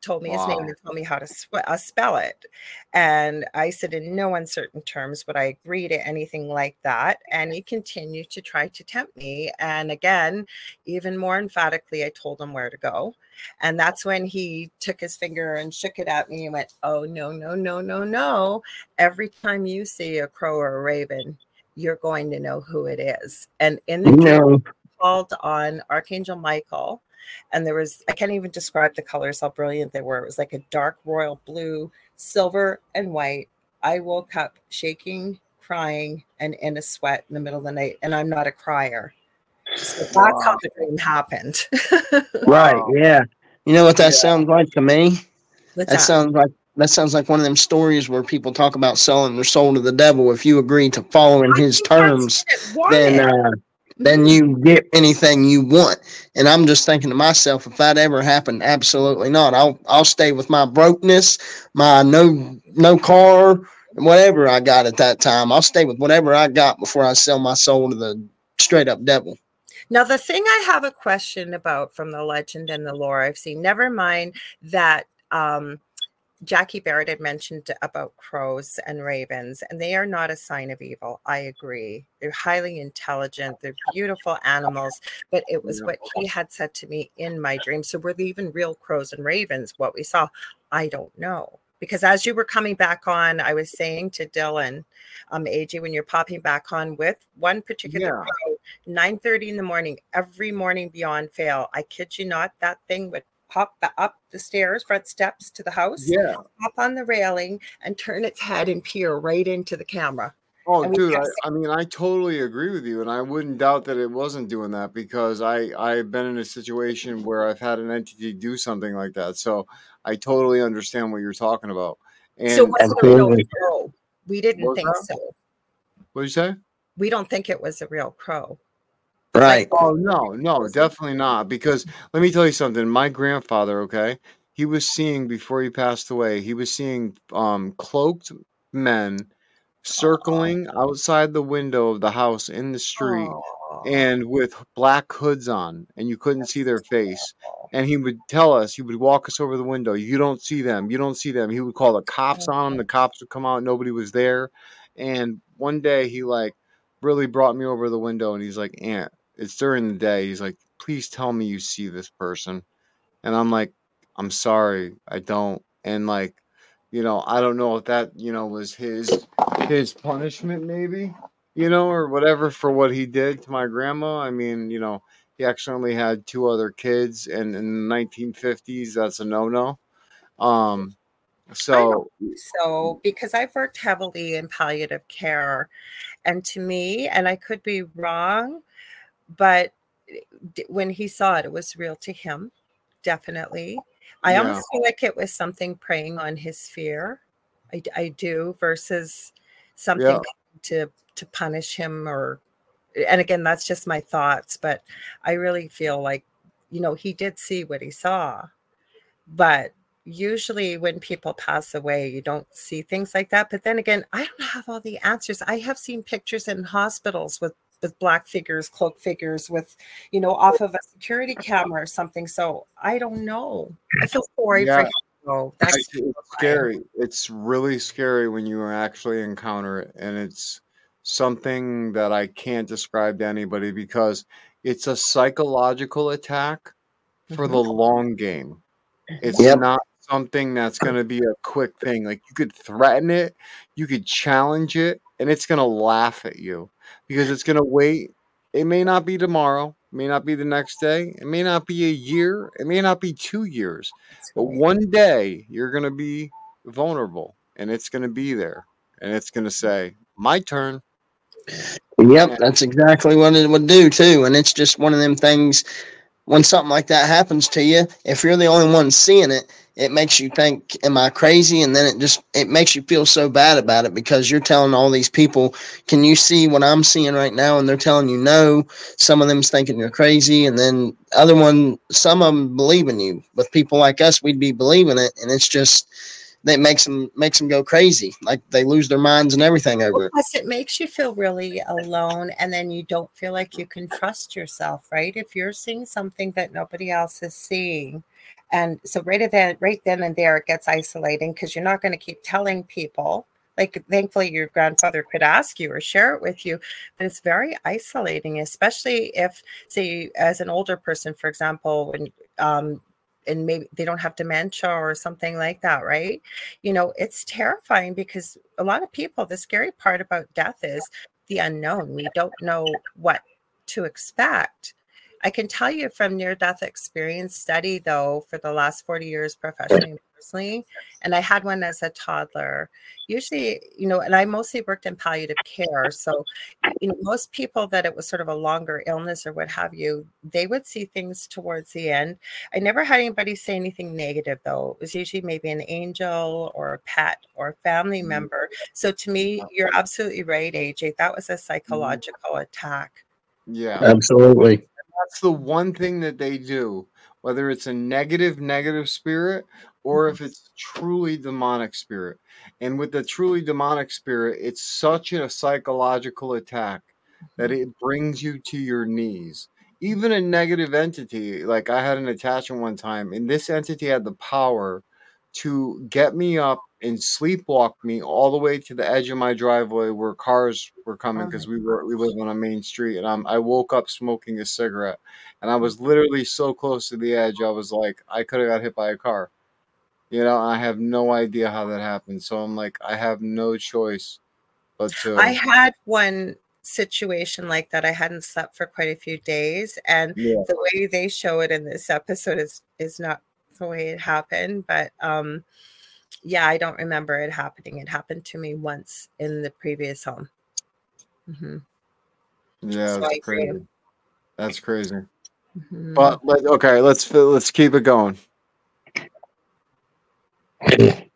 told me his name and told me how to sw- uh, spell it. And I said, in no uncertain terms would I agree to anything like that. And he continued to try to tempt me. And again, even more emphatically, I told him where to go. And that's when he took his finger and shook it at me and went, Oh, no, no, no, no, no. Every time you see a crow or a raven, you're going to know who it is. And in the No. called on Archangel Michael, and there was I can't even describe the colors how brilliant they were. It was like a dark royal blue, silver, and white. I woke up shaking, crying, and in a sweat in the middle of the night, and I'm not a crier. So that's how the dream happened. Right. Yeah. You know what that Yeah. sounds like to me? What's That that? sounds like that sounds like one of them stories where people talk about selling their soul to the devil. If you agree to follow in his terms, then uh, then you get anything you want. And I'm just thinking to myself, if that ever happened, absolutely not. I'll I'll stay with my brokenness, my no no car, whatever I got at that time. I'll stay with whatever I got before I sell my soul to the straight up devil. Now, the thing I have a question about from the legend and the lore I've seen, never mind that um, Jackie Barrett had mentioned about crows and ravens, and they are not a sign of evil. I agree. They're highly intelligent, they're beautiful animals, but it was what he had said to me in my dream. So, were they even real crows and ravens? What we saw, I don't know. Because as you were coming back on, I was saying to Dylan, um, AJ, when you're popping back on with one particular Yeah. crow, 9:30 in the morning, every morning beyond fail. I kid you not, that thing would pop the, up the stairs, front steps to the house, Yeah. hop on the railing, and turn its head and peer right into the camera. Oh, And dude, I, I mean, I totally agree with you, and I wouldn't doubt that it wasn't doing that because I I've been in a situation where I've had an entity do something like that, so I totally understand what you're talking about. And so was it a real crow? We didn't think that? so. what did you say? We don't think it was a real crow. Right. Oh no, no, definitely not. Because let me tell you something. My grandfather, okay, he was seeing before he passed away. He was seeing um cloaked men circling outside the window of the house in the street and with black hoods on and you couldn't see their face and he would tell us he would walk us over the window you don't see them you don't see them he would call the cops on them the cops would come out nobody was there and one day he like really brought me over the window and he's like aunt it's during the day he's like please tell me you see this person and i'm like i'm sorry i don't and like you know i don't know if that you know was his his punishment maybe you know, or whatever for what he did to my grandma. I mean, you know, he accidentally had two other kids, and in the 1950s, that's a no-no. Um, so So, because I've worked heavily in palliative care, and to me, and I could be wrong, but when he saw it, it was real to him, definitely. I Yeah. almost feel like it was something preying on his fear. I do versus something Yeah. to to punish him or and again that's just my thoughts but i really feel like you know he did see what he saw but usually when people pass away you don't see things like that but then again i don't have all the answers i have seen pictures in hospitals with with black figures cloak figures with you know off of a security camera or something so i don't know i feel sorry Yeah. for him though. I- that's it's scary. It's really scary when you actually encounter it, and it's something that I can't describe to anybody because it's a psychological attack for the mm-hmm. long game. It's Yep. not something that's going to be a quick thing. Like you could threaten it, you could challenge it, and it's going to laugh at you because it's going to wait. It may not be tomorrow, may not be the next day, it may not be a year, it may not be two years, but one day you're going to be vulnerable and it's going to be there and it's going to say, My turn. Yep, that's exactly what it would do too. And it's just one of them things when something like that happens to you, if you're the only one seeing it, it makes you think, Am I crazy? And then it just it makes you feel so bad about it because you're telling all these people, Can you see what I'm seeing right now? And they're telling you no. Some of them's thinking you're crazy, and then other one some of them believe in you. With people like us, we'd be believing it, and it's just that makes them makes them go crazy. Like they lose their minds and everything over it. Plus, it makes you feel really alone, and then you don't feel like you can trust yourself, right? If you're seeing something that nobody else is seeing, and so right then, right then and there, it gets isolating because you're not going to keep telling people. Like, thankfully, your grandfather could ask you or share it with you, but it's very isolating, especially if, say, as an older person, for example, when um, and maybe they don't have dementia or something like that, right? you know, it's terrifying because a lot of people, the scary part about death is the unknown. We don't know what to expect. I can tell you from near death experience study, though, for the last 40 years professionally and personally, and I had one as a toddler. Usually, you know, and I mostly worked in palliative care. So, you know, most people that it was sort of a longer illness or what have you, they would see things towards the end. I never had anybody say anything negative, though. It was usually maybe an angel or a pet or a family mm-hmm. member. So, to me, you're absolutely right, AJ. That was a mm-hmm. psychological attack. Yeah. Absolutely. That's the one thing that they do, whether it's a negative, negative spirit or if mm-hmm. it's truly demonic spirit. And with the truly demonic spirit, it's such a psychological attack that mm-hmm. it brings you to your knees. Even a negative entity, like I had an attachment one time, and this entity had the power to get me up and sleepwalk me all the way to the edge of my driveway where cars were coming because we were we live on a main street and I'm, I woke up smoking a cigarette and I was literally so close to the edge I was like I could have got hit by a car you know I have no idea how that happened so I'm like I have no choice but to I had one situation like that. I hadn't slept for quite a few days, and Yeah. the way they show it in this episode is is not the way it happened. But um, yeah, I don't remember it happening. It happened to me once in the previous home. hmm yeah So that's agree. crazy that's crazy Mhm. but let, okay let's let's keep it going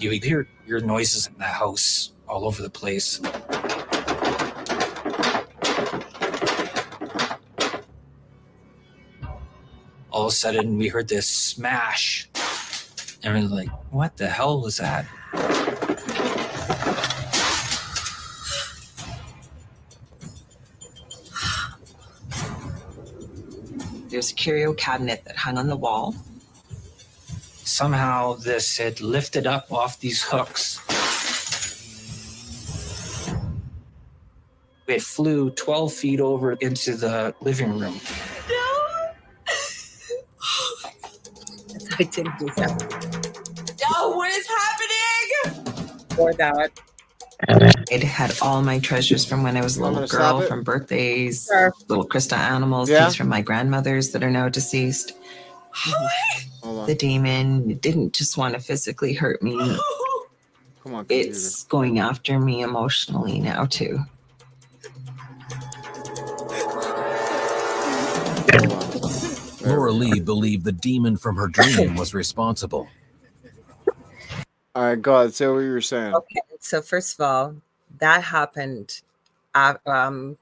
You hear your noises in the house all over the place. All of a sudden, we heard this smash, and we we're like, "What the hell was that?" There's a curio cabinet that hung on the wall. Somehow, this had lifted up off these hooks. It flew 12 feet over into the living room. No! I didn't do that No, what is happening? or that. It had all my treasures from when I was a I'm little girl, from birthdays, Sure. little crystal animals, Yeah. things from my grandmothers that are now deceased. Hold on The demon didn't just want to physically hurt me. come on computer. It's going after me emotionally now too. Hold on. There Laura. Lee believed the demon from her dream was responsible. all right go ahead say what you were saying Okay, so first of all, that happened uh, um,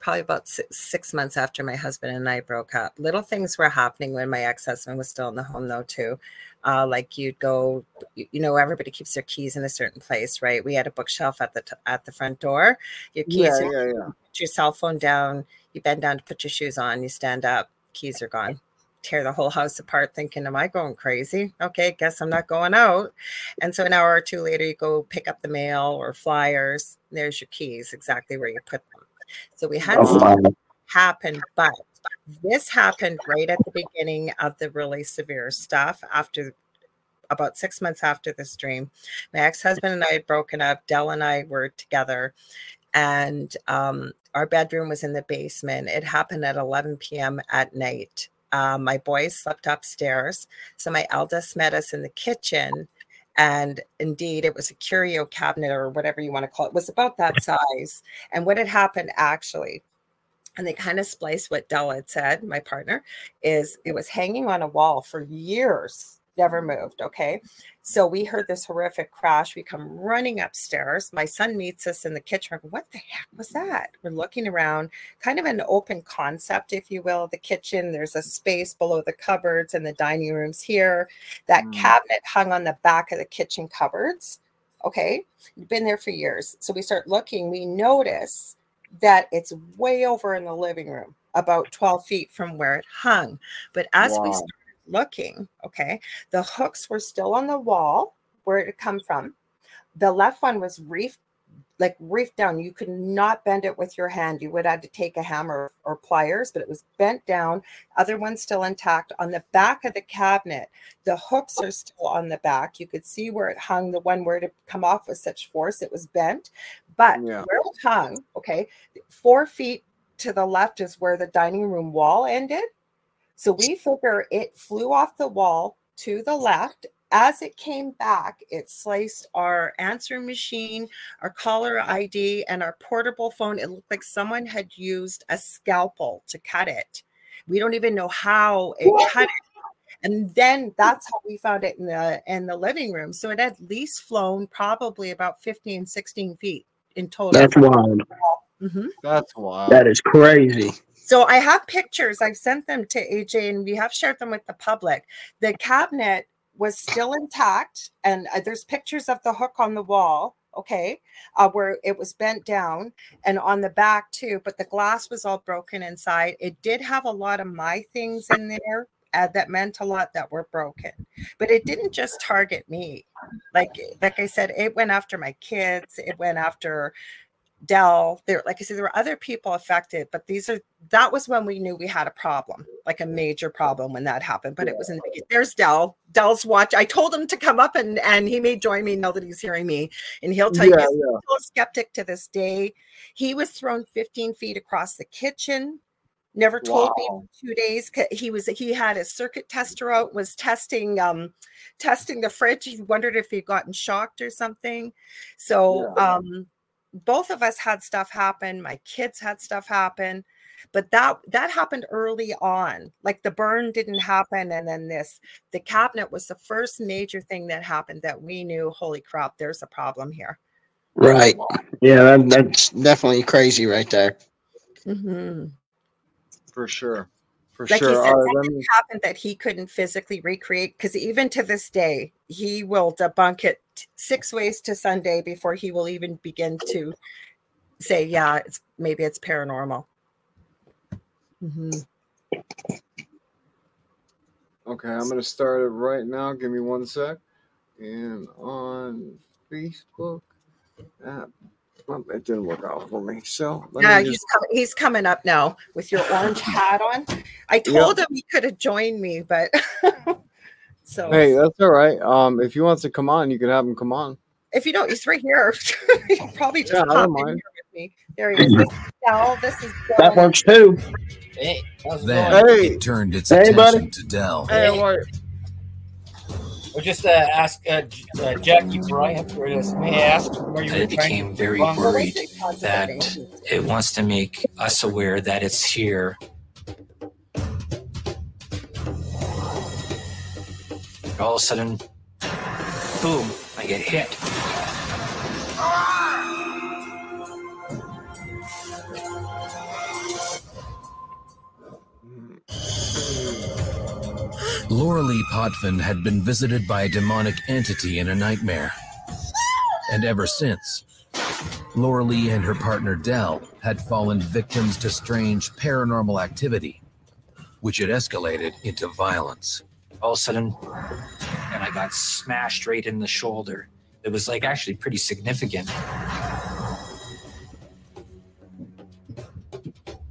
probably about six, six months after my husband and I broke up. Little things were happening when my ex husband was still in the home, though, too. Uh, like you'd go, you you know, everybody keeps their keys in a certain place, right? We had a bookshelf at the t- at the front door. Your keys, yeah are- yeah yeah put your cell phone down. You bend down to put your shoes on. You stand up. Keys are gone. Tear the whole house apart, thinking, "Am I going crazy?" Okay, guess I'm not going out. And so an hour or two later, you go pick up the mail or flyers. There's your keys, exactly where you put them. So we had Oh, stuff happen, but this happened right at the beginning of the really severe stuff after about six months after this dream. My ex-husband and I had broken up. Dell and I were together, and um, our bedroom was in the basement. It happened at 11 p.m. at night. Uh, my boys slept upstairs, so my eldest met us in the kitchen. And indeed, it was a curio cabinet or whatever you want to call it. It was about that size. And what had happened actually, and they kind of spliced what Della had said, my partner, is it was hanging on a wall for years, never moved. Okay. So we heard this horrific crash. We come running upstairs. My son meets us in the kitchen. Going, what the heck was that? We're looking around, kind of an open concept, if you will. The kitchen, there's a space below the cupboards, and the dining room's here. That Mm. cabinet hung on the back of the kitchen cupboards. Okay. Been there for years. So we start looking. We notice that it's way over in the living room, about 12 feet from where it hung. But as we Wow. Looking, okay, the hooks were still on the wall where it had come from. The left one was reefed like reefed down. You could not bend it with your hand. You would have to take a hammer or pliers, but it was bent down. Other ones still intact. On the back of the cabinet, the hooks are still on the back. You could see where it hung. The one where it had come off with such force, it was bent. But Yeah. where it hung, okay, four feet to the left is where the dining room wall ended. So we figure it flew off the wall to the left. As it came back, it sliced our answering machine, our caller ID, and our portable phone. It looked like someone had used a scalpel to cut it. We don't even know how it cut it. And then that's how we found it in the in the living room. So it had at least flown probably about 15, 16 feet in total. That's wild. Mhm. That's wild. That is crazy. So I have pictures. I've sent them to AJ and we have shared them with the public. The cabinet was still intact, and uh, there's pictures of the hook on the wall. Okay, uh, where it was bent down and on the back too, but the glass was all broken inside. It did have a lot of my things in there uh, that meant a lot that were broken, but it didn't just target me. Like like I said, it went after my kids. It went after Dell. There, like I said, there were other people affected, but these are that was when we knew we had a problem, like a major problem when that happened. But it was in the. There's Dell. Dell's watch. I told him to come up and and he may join me now that he's hearing me, and he'll tell you Yeah, he's yeah. still a skeptic to this day. He was thrown 15 feet across the kitchen. Never told me Wow. for two days. He was he had his circuit tester out, was testing um testing the fridge. He wondered if he'd gotten shocked or something. So Yeah. um both of us had stuff happen my kids had stuff happen but that that happened early on like the burn didn't happen and then this the cabinet was the first major thing that happened that we knew holy crap there's a problem here Right. Yeah, that, that's definitely crazy right there. Mhm. For sure. For like sure. he said All right, let something me, happened that he couldn't physically recreate because even to this day he will debunk it six ways to sunday before he will even begin to say yeah it's maybe it's paranormal Mhm. okay, I'm gonna start it right now. Give me one sec. And on Facebook, ah, well, it didn't work out for me. So let Yeah, me he's just coming. He's coming up now with your orange hat on. I told him he could have joined me, but so Hey, that's all right. Um, if he wants to come on, you can have him come on. if you don't, he's right here. He'll probably just Yeah, I pop don't in mind. here with me. There he is. This is Dell. This is That Dell. works too. Hey, how's it Then? Hey. it turned its Hey, attention buddy. to Dell. Hey, what? Just uh, ask uh, uh, Jackie Bryant for this. May I ask where you I were trying became very wrong- worried that it wants to make us aware that it's here. All of a sudden, boom, I get hit. Laura Lee Potvin had been visited by a demonic entity in a nightmare. And ever since, Laura Lee and her partner Dell had fallen victims to strange paranormal activity, which had escalated into violence. All of a sudden, and I got smashed right in the shoulder. It was like actually pretty significant.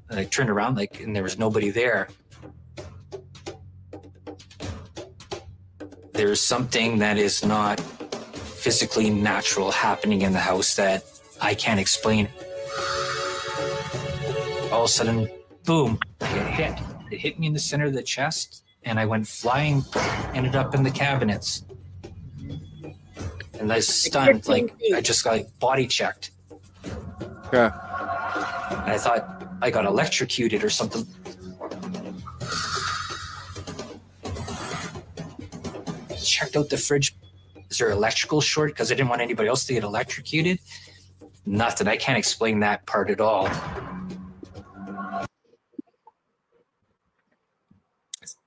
And I turned around like and there was nobody there. There's something that is not physically natural happening in the house that I can't explain. All of a sudden, boom, I get hit. It hit me in the center of the chest, and I went flying, ended up in the cabinets. And I was stunned, like. I just got like, body checked. Yeah. And I thought I got electrocuted or something. Checked out the fridge. Is there electrical short? Because I didn't want anybody else to get electrocuted. Nothing. I can't explain that part at all.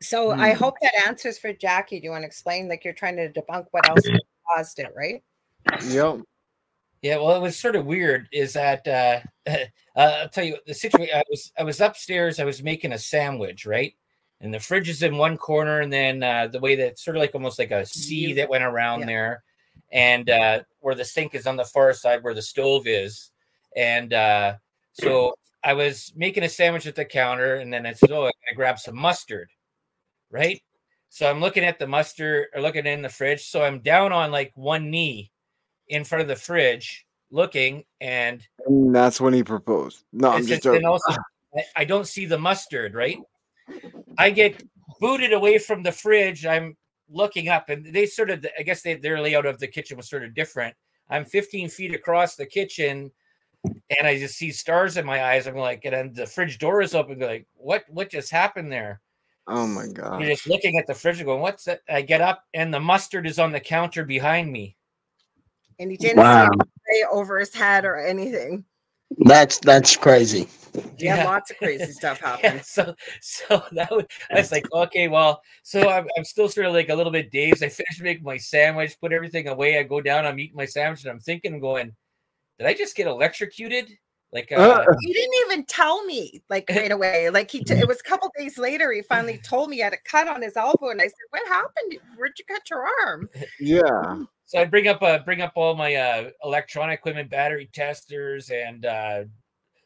So Hmm. I hope that answers for Jackie. Do you want to explain? Like you're trying to debunk what else caused it, right? Yep. Yeah, well, it was sort of weird. Is that uh, uh, I'll tell you the situation. I was I was upstairs. I was making a sandwich, right? And the fridge is in one corner, and then uh, the way that sort of like almost like a C U. that went around Yeah. there. and uh, where the sink is on the far side where the stove is. And uh, so I was making a sandwich at the counter, and then I said, "Oh, I'm gonna grab some mustard." Right. So I'm looking at the mustard, or looking in the fridge. So I'm down on like one knee in front of the fridge, looking, and And that's when he proposed. No, I'm just just- joking. also, I- I don't see the mustard, right? I get booted away from the fridge. I'm looking up, and they sort of, I guess they, their layout of the kitchen was sort of different. I'm 15 feet across the kitchen, and I just see stars in my eyes. I'm like, and then the fridge door is open. Like, what? What just happened there? Oh my god. You're just looking at the fridge, and going, "What's that?" I get up, and the mustard is on the counter behind me. And he didn't Wow. say over his head or anything. That's that's crazy. Yeah, Yeah. lots of crazy stuff Yeah, so so that was I was like, okay, well, so I'm, I'm still sort of like a little bit dazed. I finished making my sandwich, put everything away. I go down, I'm eating my sandwich, and I'm thinking, going, did I just get electrocuted? Like, uh, He didn't even tell me like right away. Like he, t- it was a couple days later. He finally told me he had a cut on his elbow, and I said, "What happened? Where'd you cut your arm?" Yeah. So I bring up uh bring up all my uh electronic equipment, battery testers, and uh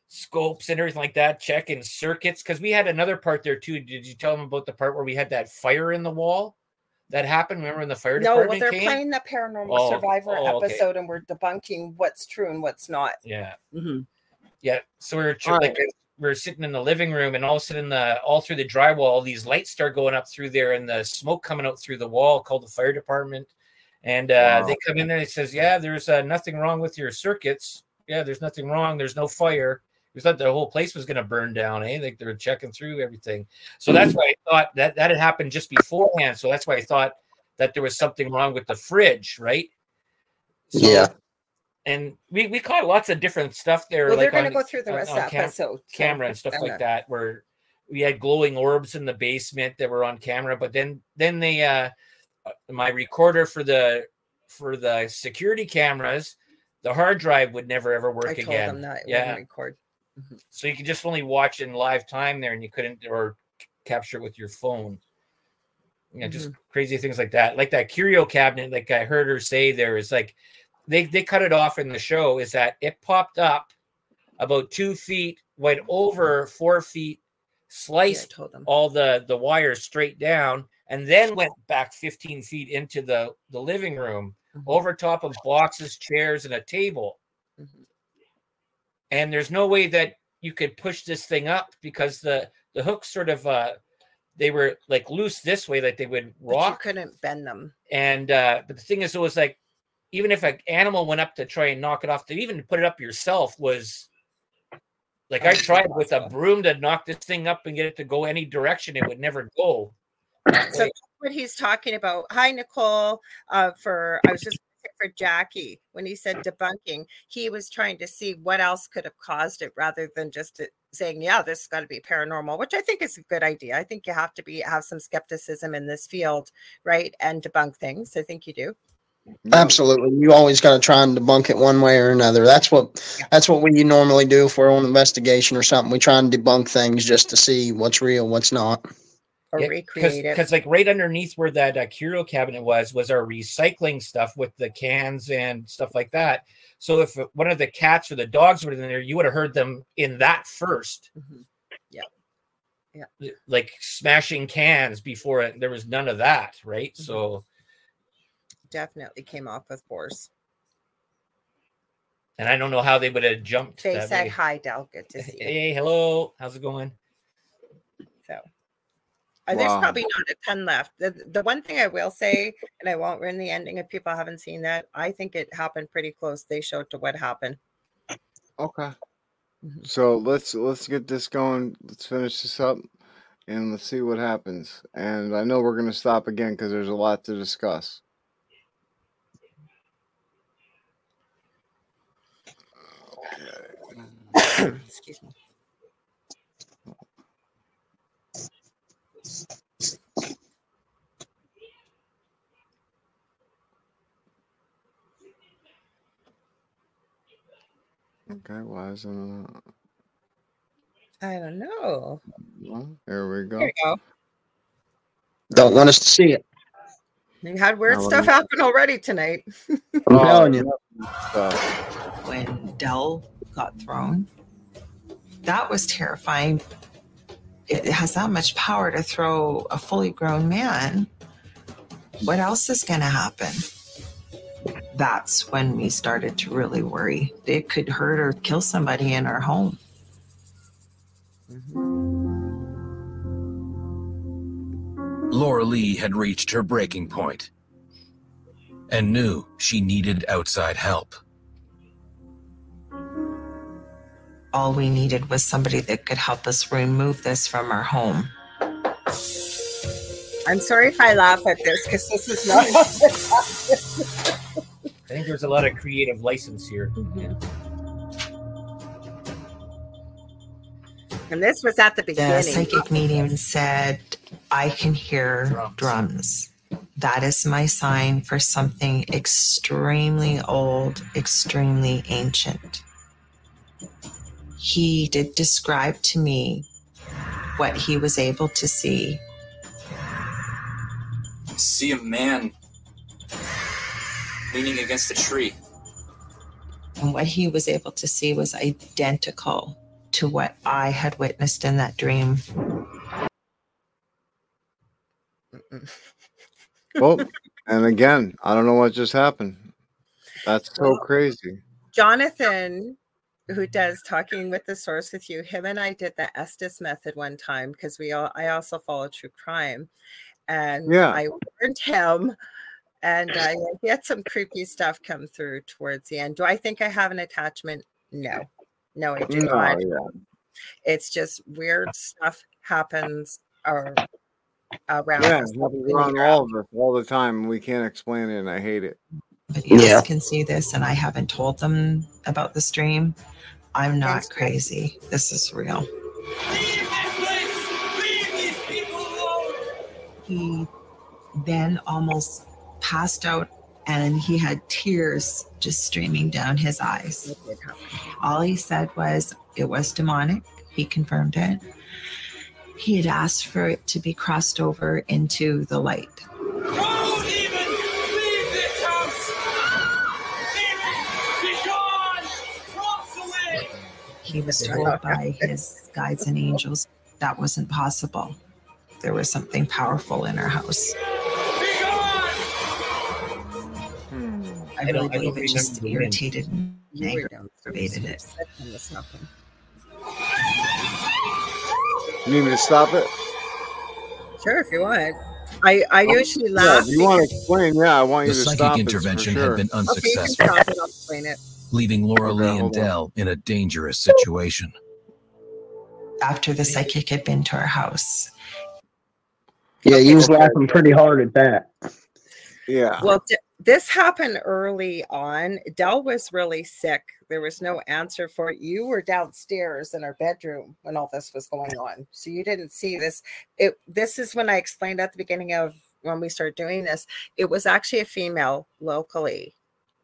scopes and everything like that, checking circuits because we had another part there too. Did you tell them about the part where we had that fire in the wall that happened? Remember when the fire department? No, well, they're came? playing the paranormal Oh, survivor oh, okay. episode, and we're debunking what's true and what's not. Yeah. Mm-hmm. Yeah. So we were tr- All like we were sitting in the living room, and all of a sudden, the all through the drywall, these lights start going up through there, and the smoke coming out through the wall. Called the fire department, and uh, Wow. they come in there. and It says, "Yeah, there's uh, nothing wrong with your circuits. Yeah, there's nothing wrong. There's no fire." We thought the whole place was going to burn down. Eh? Like they were checking through everything. So that's why I thought that that had happened just beforehand. So that's why I thought that there was something wrong with the fridge, right? So- Yeah. and we, we caught lots of different stuff there. Well, like they're going to go through the rest on of the cam- episode. so- camera and stuff Okay. like that, where we had glowing orbs in the basement that were on camera. But then then they uh my recorder for the for the security cameras, the hard drive would never ever work I told again. them that yeah, record. Mm-hmm. so you could just only watch in live time there, and you couldn't or capture it with your phone. Yeah, just mm-hmm. crazy things like that. Like that curio cabinet, like I heard her say there is like they they cut it off in the show. Is that it popped up about two feet, went over four feet, sliced them. all the the wires straight down, and then went back 15 feet into the the living room over top of boxes, chairs, and a table. And there's no way that you could push this thing up because the the hooks sort of uh they were like loose this way, like they would But you rock. couldn't bend them. And uh but the thing is, it was like even if an animal went up to try and knock it off, to even put it up yourself was like I tried with a broom to knock this thing up and get it to go any direction, it would never go. So that's what he's talking about. Hi, Nicole. Uh, for I was just for Jackie when he said debunking, he was trying to see what else could have caused it rather than just saying, "Yeah, this has got to be paranormal," which I think is a good idea. I think you have to be have some skepticism in this field, right, and debunk things. I think you do. Absolutely. You always got to try and debunk it one way or another. That's what that's what we normally do if we're on investigation or something. We try and debunk things just to see what's real, what's not. Or recreate it. because like right underneath where that uh, curio cabinet was was our recycling stuff with the cans and stuff like that so if one of the cats or the dogs were in there you would have heard them in that 1st Yeah. Yeah. like smashing cans before it there was none of that right Mm-hmm. so Definitely came off with force. and i don't know how they would have jumped They that said way. hi, Dell. Good to see you. hey hello how's it going So uh, there's probably not a ton left. The, the one thing I will say, and I won't ruin the ending if people haven't seen that, I think it happened pretty close. They showed to what happened. Okay. So let's let's get this going. Let's finish this up, and let's see what happens. And I know we're gonna stop again because there's a lot to discuss. Excuse me. Okay. Why isn't it? I don't know. Well, here we go. There you go. Don't want us to see it. You had weird No, stuff no. happen already tonight. I'm telling you. When Dell got thrown. That was terrifying. It has that much power to throw a fully grown man. What else is going to happen? That's when we started to really worry. It could hurt or kill somebody in our home. Mm-hmm. Laura Lee had reached her breaking point and knew she needed outside help. All we needed was somebody that could help us remove this from our home. I'm sorry if I laugh at this because this is not. I think there's a lot of creative license here. Mm-hmm. and this was at the beginning. The psychic medium said, I can hear Drums. drums. That is my sign for something extremely old, extremely ancient. He did describe to me what he was able to see. see a man leaning against a tree. And what he was able to see was identical to what I had witnessed in that dream. well, and again, I don't know what just happened. That's so crazy. Jonathan, who does talking with the source with you, him and I did the Estes method one time because we all I also follow true crime, and Yeah. I warned him, and I he had some creepy stuff come through towards the end. Do I think I have an attachment? No, no, I do No, not. yeah. It's just weird stuff happens or around. Yeah, us it happens around all of us all the time. We can't explain it, and I hate it. Nobody else Yeah. can see this, and I haven't told them about the stream. I'm not Thanks, crazy. This is real. He then almost passed out and he had tears just streaming down his eyes. It did happen. All he said was it was demonic. He confirmed it. He had asked for it to be crossed over into the light. Go, demon! Leave this house! Demon, be gone! Cross away! He was told by his guides and angels that wasn't possible. There was something powerful in our house. I I really don't- I believe don't it just irritated and You were aggravated it. when this happened. You need me to stop it? Sure, if you want. I I oh, usually Yeah, laugh. if you want to explain, yeah, I want The you to stop it for intervention sure. had been Okay, you can unsuccessful, stop it. I'll explain it. leaving Laura Okay, Lee and. Dell in a dangerous situation. After the psychic had been to our house, Yeah, you was laughing pretty hard at that. Yeah. Well, d- this happened early on. Dell was really sick. There was no answer for it. You were downstairs in our bedroom when all this was going on, so you didn't see this. It. This is when I explained at the beginning of when we started doing this. It was actually a female locally,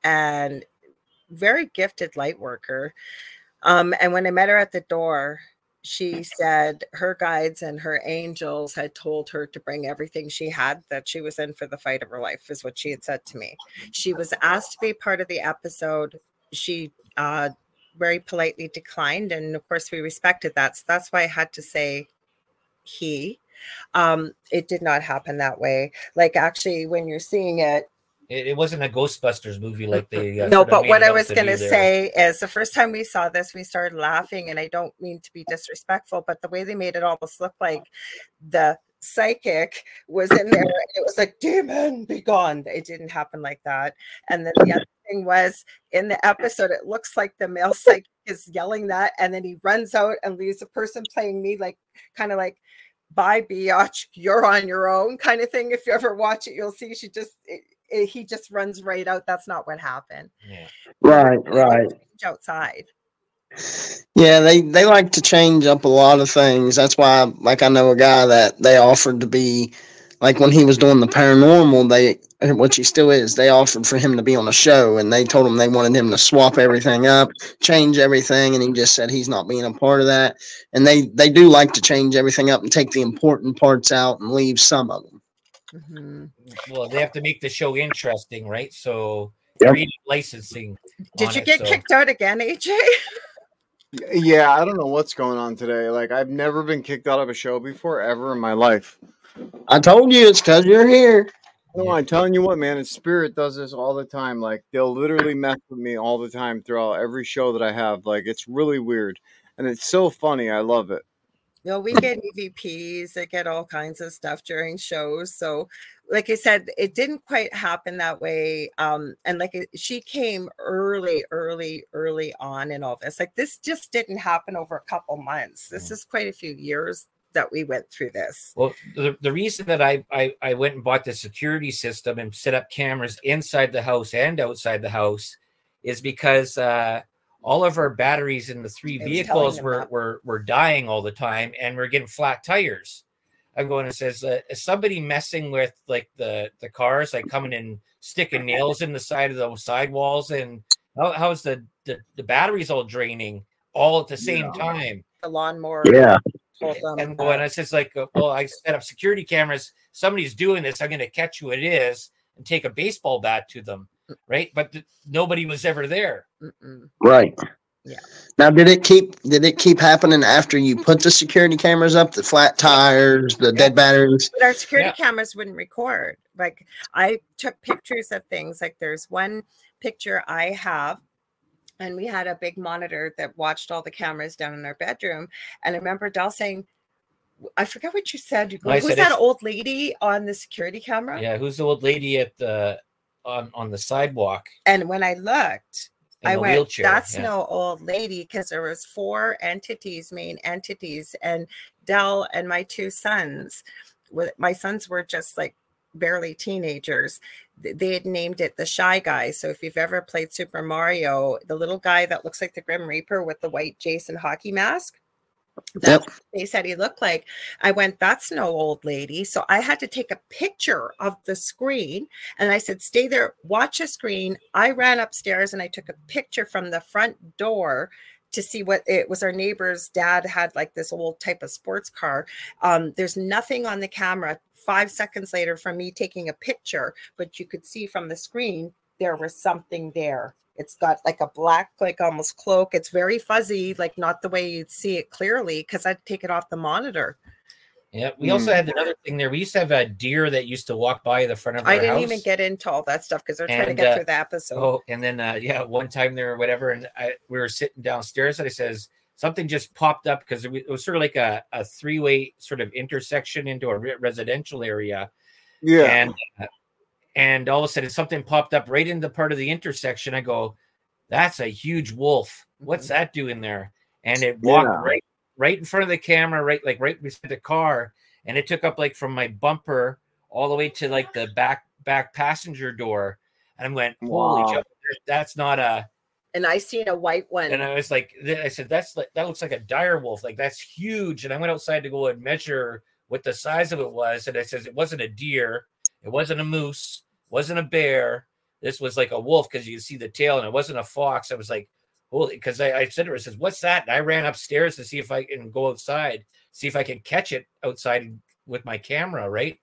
and very gifted light worker. Um, and when I met her at the door, she said her guides and her angels had told her to bring everything she had that she was in for the fight of her life is what she had said to me. She was asked to be part of the episode. She uh very politely declined and of course we respected that so that's why i had to say he. Um it did not happen that way. Like actually when you're seeing it It, it wasn't a Ghostbusters movie like they. Uh, no, but what I was going to say is the first time we saw this, we started laughing, and I don't mean to be disrespectful, but the way they made it almost look like the psychic was in there, and it was like, demon, be gone. It didn't happen like that. And then the other thing was in the episode, it looks like the male psychic is yelling that, and then he runs out and leaves the person playing me, like, kind of like, bye, biatch, you're on your own, kind of thing. If you ever watch it, you'll see she just. It, it- he just runs right out. That's not what happened Yeah. Right, right. outside. Yeah, they they like to change up a lot of things. That's why, like, I know a guy that they offered to be, like, when he was doing the paranormal, they, which he still is, they offered for him to be on a show, and they told him they wanted him to swap everything up, change everything, and he just said he's not being a part of that. And they they do like to change everything up and take the important parts out and leave some of them. Mhm. Well, they have to make the show interesting, right? So Yep. licensing. Did on you it, get so- kicked out again, AJ? Yeah, I don't know what's going on today. Like I've never been kicked out of a show before ever in my life. I told you it's because you're here. No, I'm telling you what, man, and Spirit does this all the time. Like they'll literally mess with me all the time throughout every show that I have. Like it's really weird. And it's so funny. I love it. No, we get EVPs, I get all kinds of stuff during shows. So, like I said, it didn't quite happen that way. Um, and like it- she came early, early, early on in all this. Like this just didn't happen over a couple months. This is quite a few years that we went through this. Well, the, the reason that I, I I went and bought the security system and set up cameras inside the house and outside the house is because uh, all of our batteries in the three I was telling vehicles were, that. were were dying all the time, and we're getting flat tires. I'm going and says, uh, is somebody messing with like the the cars, like coming and sticking nails in the side of the sidewalls, and how, how's the, the the batteries all draining all at the same Yeah. time? The lawnmower. Yeah. Told them and that. going, it's just like, uh, well, I set up security cameras. Somebody's doing this. I'm going to catch who it is and take a baseball bat to them, right? But th- nobody was ever there. Mm-mm. Right. Yeah. Now, did it keep did it keep happening after you put the security cameras up? The flat tires, the dead batteries. But our security Yeah. cameras wouldn't record. Like I took pictures of things. Like there's one picture I have, and we had a big monitor that watched all the cameras down in our bedroom. And I remember Dell saying, I forget what you said. Who's said that old lady on the security camera? Yeah, who's the old lady at the on on the sidewalk And when I looked, I went, wheelchair? that's yeah. no old lady because there was four entities, main entities, and Dell and my two sons. My sons were just like barely teenagers. Th- They had named it the Shy Guy. So if you've ever played Super Mario, the little guy that looks like the Grim Reaper with the white Jason hockey mask. That's what they said he looked like. I went, that's no old lady. So I had to take a picture of the screen and I said, stay there, watch a screen. I ran upstairs and I took a picture from the front door to see what it was. Our neighbor's dad had like this old type of sports car. Um, there's nothing on the camera. Five seconds later, from me taking a picture, but you could see from the screen there was something there. It's got like a black, like almost cloak. It's very fuzzy, like not the way you'd see it clearly because I'd take it off the monitor. Yeah, we also Mm. had another thing there. We used to have a deer that used to walk by the front of our house. I didn't house. even get into all that stuff because they're trying to get uh, through the episode. Oh, and then uh, yeah, one time there or whatever, and I, we were sitting downstairs, and I says something just popped up because it, it was sort of like a, a three way sort of intersection into a re- residential area, Yeah. and uh, and all of a sudden something popped up right in the part of the intersection. I go, "That's a huge wolf. What's that doing there?" And it walked Yeah. right right in front of the camera, right like right beside the car, and it took up like from my bumper all the way to like the back back passenger door. And I'm going, holy Wow. jump, that's not a. and I seen a white one. And I was like, I said, that's like that looks like a dire wolf, like that's huge. And I went outside to go and measure what the size of it was, and I says it wasn't a deer, it wasn't a moose, wasn't a bear. This was like a wolf because you see the tail, and it wasn't a fox. I was like, holy, because I, I said to her, I says, what's that? And I ran upstairs to see if I can go outside, see if I can catch it outside with my camera, right?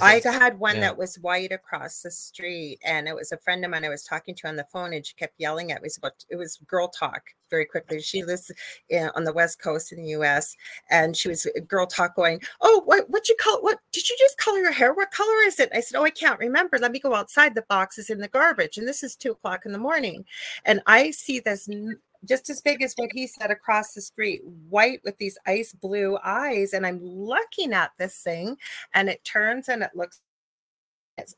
I had one yeah. that was white across the street, and it was a friend of mine I was talking to on the phone, and she kept yelling at me. It was, about, it was girl talk very quickly. She lives in, on the west coast in the U.S., and she was uh, girl talk going, "Oh, what what you call what? Did you just color your hair? What color is it?" I said, "Oh, I can't remember. Let me go outside. The box is in the garbage, and this is two o'clock in the morning." And I see this just as big as what he said across the street, white with these ice blue eyes, and I'm looking at this thing and it turns and it looks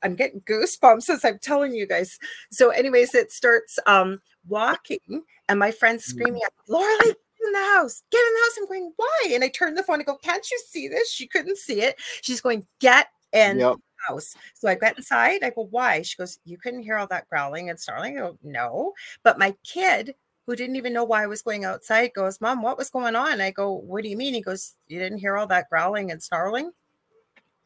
I'm getting goosebumps as I'm telling you guys. So, anyways, it starts um walking, and my friend's screaming at Laura, get in the house, get in the house. I'm going, why? And I turn the phone and go, Can't you see this? She couldn't see it. She's going, Get in Yep. the house. So I get inside. I go, Why? She goes, You couldn't hear all that growling and snarling. I go, No. But my kid who didn't even know why I was going outside goes, Mom, what was going on? I go, What do you mean? He goes, You didn't hear all that growling and snarling?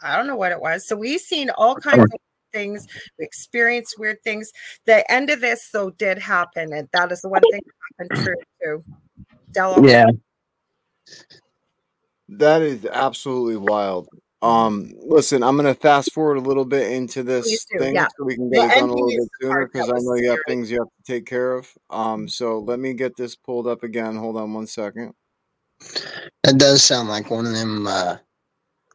I don't know what it was. So we've seen all kinds of things, we experienced weird things. The end of this, though, did happen, and that is the one thing that happened true too. Della, Yeah. That is absolutely wild. Um, listen, I'm gonna fast forward a little bit into this do, thing yeah. so we can The get it done a little bit sooner because I know you have scary. things you have to take care of. Um, so let me get this pulled up again. Hold on one second. That does sound like one of them uh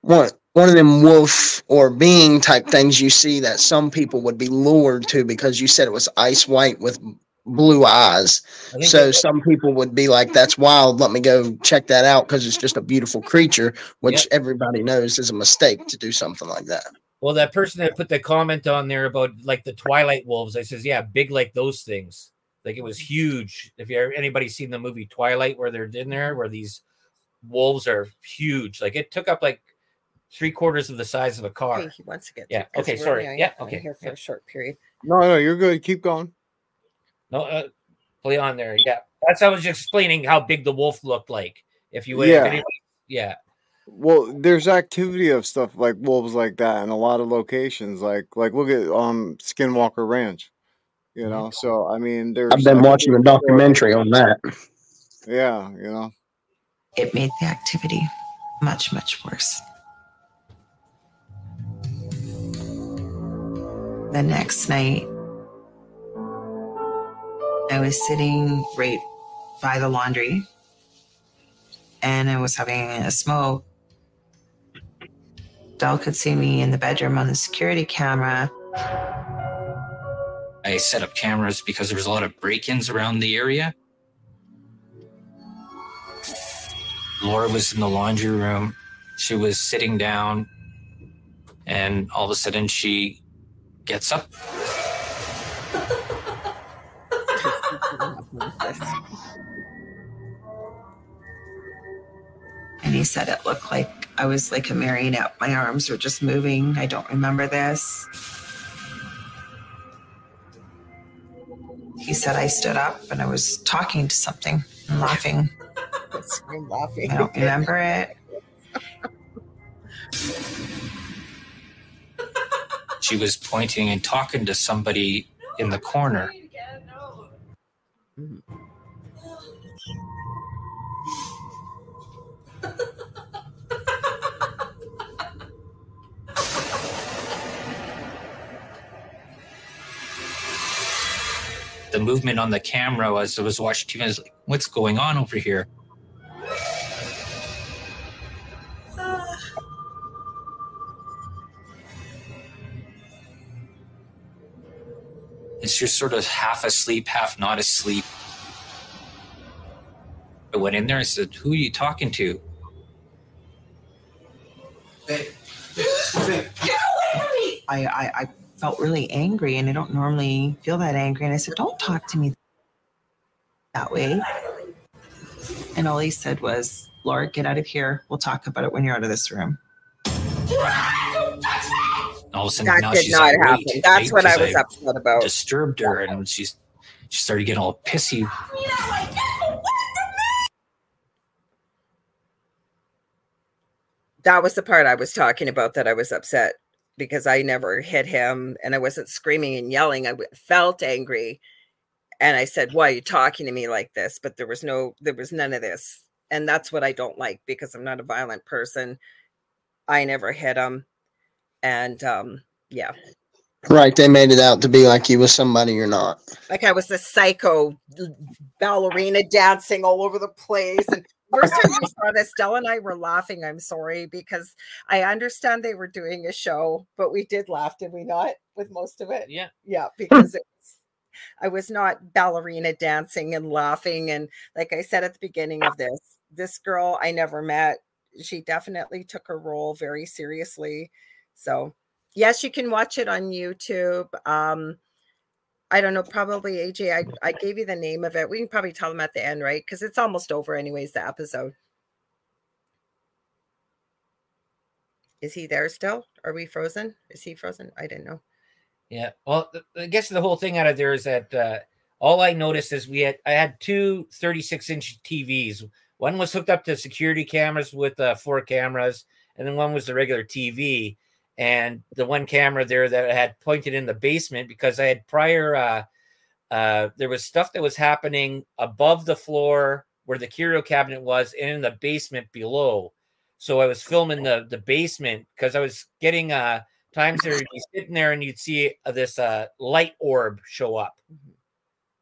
one one of them wolf or being type things you see that some people would be lured to because you said it was ice white with blue eyes. So some people would be like, "That's wild. Let me go check that out because it's just a beautiful creature," which everybody knows is a mistake to do something like that. Well, that person that put the comment on there about like the Twilight wolves, I says, yeah, big like those things. Like it was huge. If you ever, anybody seen the movie Twilight, where they're in there, where these wolves are huge, like it took up like three quarters of the size of a car. Okay, he wants to get. Yeah. Okay. Sorry. only- Yeah. Okay. Here for yeah. a short period. No, no, you're good. Keep going. No, uh, play on there. Yeah, that's I was just explaining how big the wolf looked like. If you would, Yeah. if anybody, yeah. Well, there's activity of stuff like wolves like that in a lot of locations. Like, like look at um Skinwalker Ranch. You know, so I mean, there's. I've been watching a documentary on that. Yeah, you know. It made the activity much, much worse. The next night, I was sitting right by the laundry and I was having a smoke. Dell could see me in the bedroom on the security camera. I set up cameras because there was a lot of break-ins around the area. Laura was in the laundry room. She was sitting down, and all of a sudden she gets up. He said it looked like I was like a marionette. My arms were just moving. I don't remember this. He said I stood up and I was talking to something and laughing. I'm laughing. I don't remember it. She was pointing and talking to somebody in the corner. The movement on the camera as I was watching TV, I was like, what's going on over here? It's just sort of half asleep, half not asleep. I went in there. I said, "Who are you talking to?" Get away from I, I, I felt really angry and I don't normally feel that angry. And I said, Don't talk to me that way. And all he said was, Laura, get out of here. We'll talk about it when you're out of this room. All of a sudden, That now did she's not irate, happen. That's right? what I was upset about. Disturbed her, and she's she started getting all pissy. that was the part I was talking about that I was upset because I never hit him and I wasn't screaming and yelling. I felt angry. And I said, Why are you talking to me like this? But there was no, there was none of this. And that's what I don't like because I'm not a violent person. I never hit him. And um, yeah, Right, they made it out to be like you was somebody you're not. like I was a psycho ballerina dancing all over the place. And first time we saw this, Dell and I were laughing. I'm sorry because I understand they were doing a show, but we did laugh, did we not? With most of it, Yeah. yeah, because it was, I was not ballerina dancing and laughing. And like I said at the beginning of this, this girl I never met. She definitely took her role very seriously. So yes, you can watch it on YouTube. Um, I don't know, probably AJ. I, I gave you the name of it. We can probably tell them at the end, right? Because it's almost over, anyways, the episode. Is he there still? Are we frozen? Is he frozen? I didn't know. Yeah. Well, I guess the whole thing out of there is that uh, all I noticed is we had I had two 36 inch TVs. One was hooked up to security cameras with uh, four cameras, and then one was the regular TV. And the one camera there that I had pointed in the basement because I had prior uh, uh, there was stuff that was happening above the floor where the curio cabinet was and in the basement below. So I was filming the the basement because I was getting uh times there you'd be sitting there and you'd see uh, this uh light orb show up.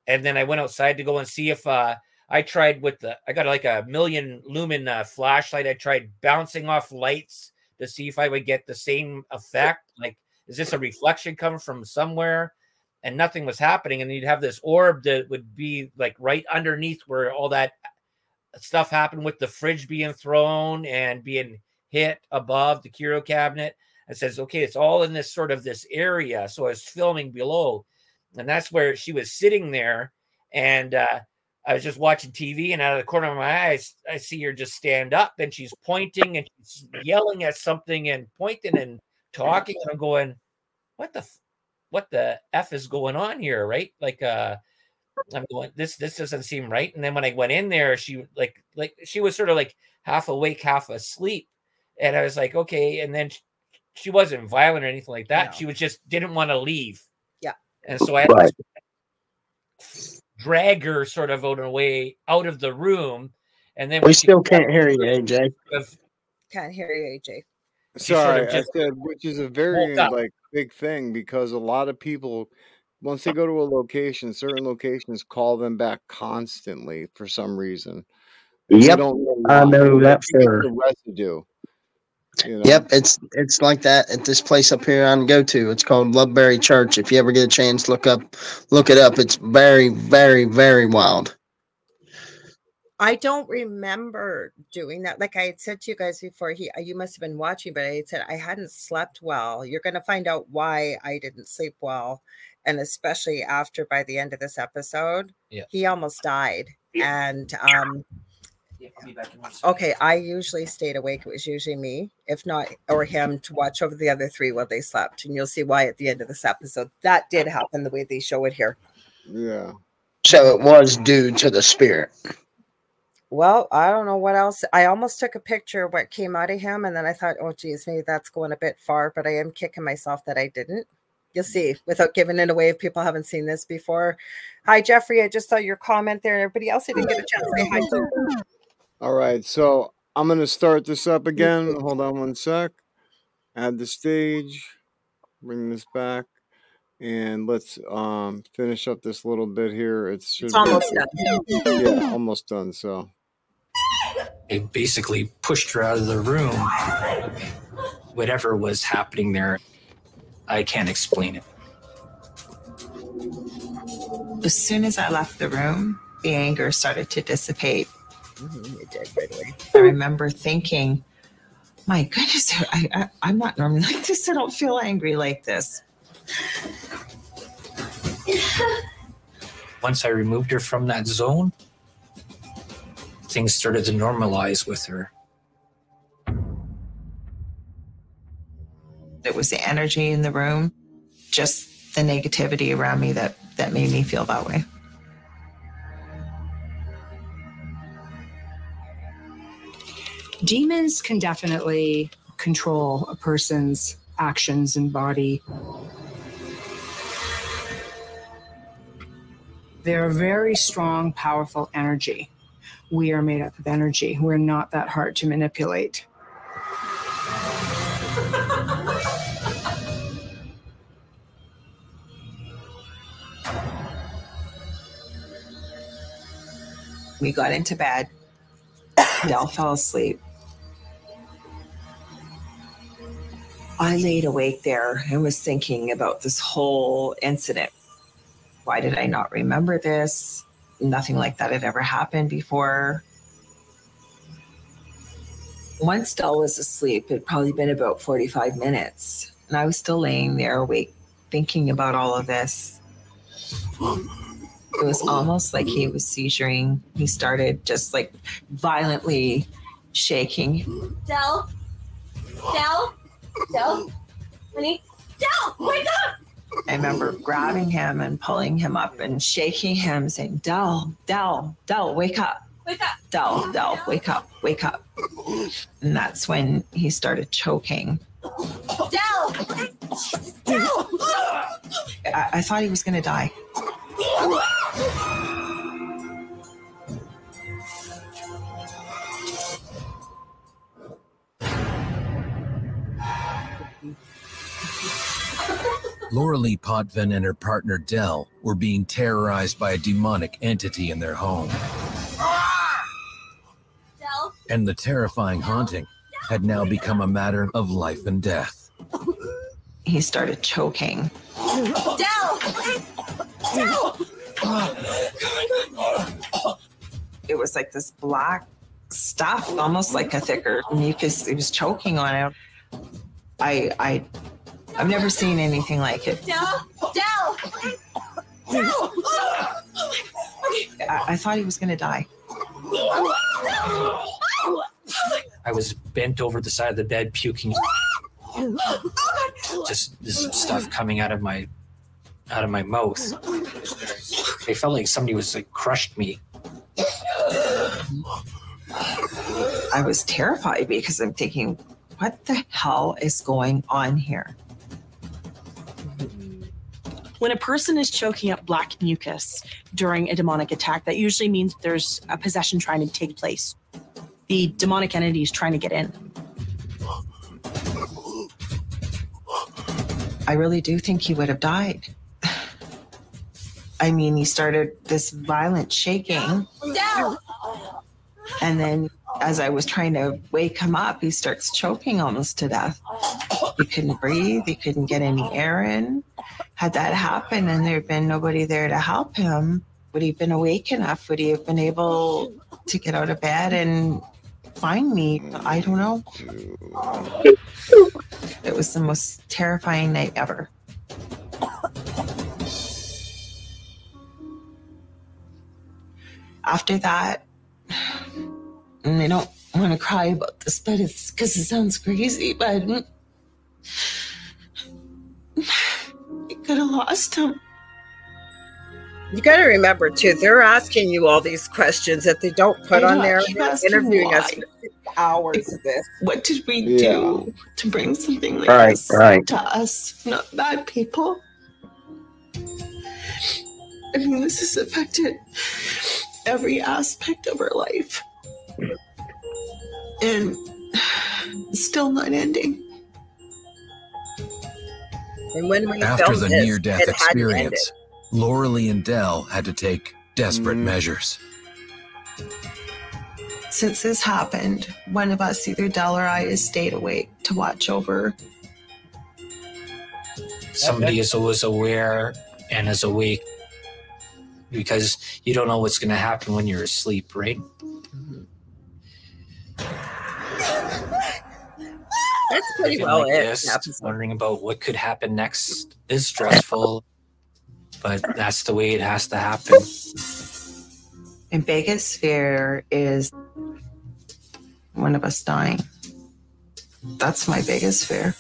And then I went outside to go and see if uh I tried with the I got like a million lumen uh, flashlight. I tried bouncing off lights to see if I would get the same effect. Like, is this a reflection coming from somewhere? And nothing was happening. And you'd have this orb that would be like right underneath where all that stuff happened with the fridge being thrown and being hit above the curio cabinet. It says, okay, it's all in this sort of this area. So I was filming below, and that's where she was sitting there. And uh, I was just watching TV, and out of the corner of my eyes, I see her just stand up, and she's pointing and she's yelling at something and pointing and talking. And I'm going, what the, f- what the f is going on here, right? Like, uh, I'm going, this this doesn't seem right. And then when I went in there, she like like she was sort of like half awake, half asleep, and I was like, okay. And then she, she wasn't violent or anything like that. She was just didn't want to leave. Yeah. And so I Right. to drag her sort of out of the way out of the room. And then We still can't hear you, AJ. of- Can't hear you, AJ. She sort Sorry, of just I said which is a very like big thing because a lot of people once they go to a location, certain locations call them back constantly for some reason. Yep, don't know I know I that think it's for the residue. You know? Yep, it's it's like that at this place up here I go to. It's called Loveberry Church. If you ever get a chance, look up, look it up. It's very, very, very wild. I don't remember doing that. Like I had said to you guys before, he uh, you must have been watching, but I had said I hadn't slept well. You're going to find out why I didn't sleep well, and especially after by the end of this episode, Yeah. he almost died. And um, okay, I usually stayed awake. It was usually me, if not or him, to watch over the other three while they slept, and you'll see why at the end of this episode that did happen the way they show it here. Yeah. So it was due to the spirit. Well, I don't know what else. I almost took a picture of what came out of him, and then I thought, oh, geez, maybe that's going a bit far, but I am kicking myself that I didn't. You'll see without giving it away if people haven't seen this before. Hi, Jeffrey. I just saw your comment there. and Everybody else, I didn't get a chance to say hi to. All right, so I'm gonna start this up again. Hold on one sec. Add the stage. Bring this back, and let's um finish up this little bit here. It should It's be- almost done. yeah, almost done. So They basically pushed her out of the room. Whatever was happening there, I can't explain it. As soon as I left the room, the anger started to dissipate. Mhm, It did right away. I remember thinking, my goodness, I, I, I'm not normally like this. I don't feel angry like this. Once I removed her from that zone, things started to normalize with her. It was the energy in the room, just the negativity around me that, that made me feel that way. Demons can definitely control a person's actions and body. They're a very strong, powerful energy. We are made up of energy. We're not that hard to manipulate. We got into bed. Dell fell asleep. I laid awake there and was thinking about this whole incident. Why did I not remember this? Nothing like that had ever happened before. Once Dell was asleep, it'd probably been about 45 minutes. And I was still laying there awake, thinking about all of this. It was almost like he was seizuring. He started just like violently shaking. Dell? Dell? Dell? Honey? Dell! Wake up! I remember grabbing him and pulling him up and shaking him, saying, Dell, Dell, Dell, wake up. Wake up! Dell, Dell, wake up, wake up. And that's when he started choking. Dell! Dell! I, I thought he was going to die. Laura Lee Potvin and her partner Dell were being terrorized by a demonic entity in their home, Dell, and the terrifying haunting had now become a matter of life and death. He started choking. Dell, Dell. It was like this black stuff, almost like a thicker mucus. He was choking on it. I, I, I've never seen anything like it. Dell, Dell. Dell. I, I thought he was gonna die. I was bent over the side of the bed, puking. Just this stuff coming out of my out of my mouth. I felt like somebody was like crushed me. I was terrified because I'm thinking, what the hell is going on here? When a person is choking up black mucus during a demonic attack, that usually means there's a possession trying to take place. The demonic entity is trying to get in. I really do think he would have died. I mean, he started this violent shaking, Dell. And then as I was trying to wake him up, he starts choking almost to death. He couldn't breathe, he couldn't get any air in. Had that happened and there had been nobody there to help him, would he have been awake enough? Would he have been able to get out of bed and find me? I don't know. It was the most terrifying night ever. After that, and I don't want to cry about this, but it's because it sounds crazy, but I could have lost him. You got to remember too, they're asking you all these questions that they don't put I on know, I there. keep They're asking interviewing us for hours of this. What did we Yeah. do to bring something like Right, this right. to us? Not bad people. I mean, this has affected every aspect of our life. And still not ending. And when we After the this, near death it had to end experience, Laura Lee and Dell had to take desperate mm. measures. Since this happened, one of us, either Dell or I, has stayed awake to watch over. Somebody is always aware and is awake because you don't know what's going to happen when you're asleep, right? That's pretty Feeling well like it. this, wondering about what could happen next is stressful, but that's the way it has to happen. And biggest fear is one of us dying. That's my biggest fear.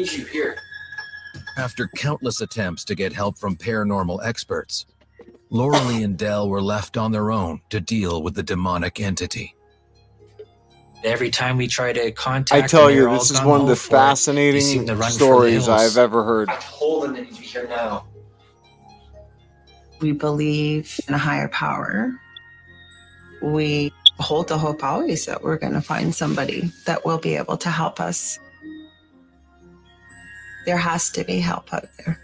I need you here. After countless attempts to get help from paranormal experts, Laura Lee and Dell were left on their own to deal with the demonic entity. Every time we try to contact, I tell them, you, this is one of the gung-ho for it. They seem fascinating to run for the stories. I've ever heard. I told them they need to be here now. We believe in a higher power. We hold the hope always that we're going to find somebody that will be able to help us. There has to be help out there.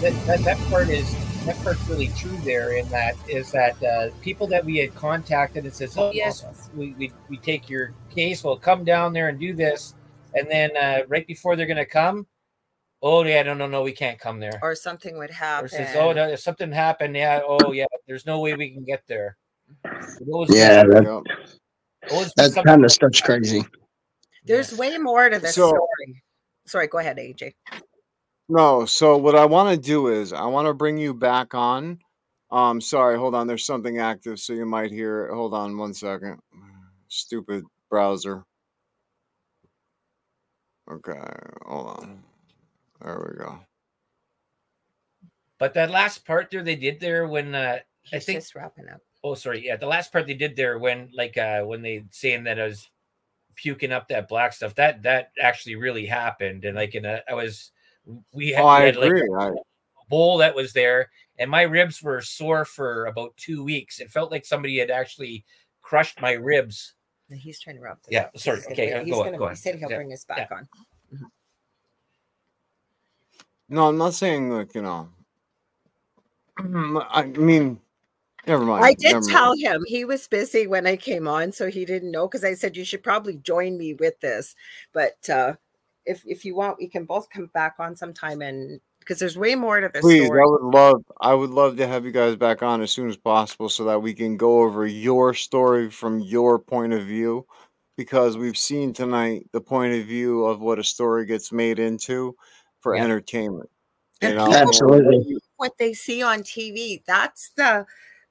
that, that, that part is that part's really true there in that is that uh, people that we had contacted and says oh yes we, we, we take your case we'll come down there and do this and then uh, right before they're going to come oh yeah no no no we can't come there Or something would or happen. says oh no, if something happened yeah oh yeah there's no way we can get there It'd always be Yeah, something- that, always be that something- kind of stuff's crazy. There's way more to this So- story. Sorry, go ahead, AJ. No, so what I want to do is I want to bring you back on. Um, sorry, hold on. There's something active, so you might hear it. Hold on one second. Stupid browser. Okay, hold on. There we go. but that last part there they did there when uh, I think just wrapping up. Oh, sorry. Yeah, the last part they did there when, like, uh when they saying that it was puking up that black stuff. That that actually really happened, and like in a, I was we had, Oh, we had like agree. a I- bowl that was there, and my ribs were sore for about two weeks. It felt like somebody had actually crushed my ribs. He's trying to rub. this Yeah, up. sorry. He's gonna- Okay, uh, he's go on, gonna- go He said he'll Yeah, bring us back yeah. on. No, I'm not saying like you know. I mean, never mind. I did never mind. tell him he was busy when I came on, so he didn't know because I said you should probably join me with this. But uh, if if you want, we can both come back on sometime and because there's way more to this Please, story. I would love, I would love to have you guys back on as soon as possible, so that we can go over your story from your point of view, because we've seen tonight the point of view of what a story gets made into for Yeah. entertainment. You know, Absolutely. what they see on TV. That's the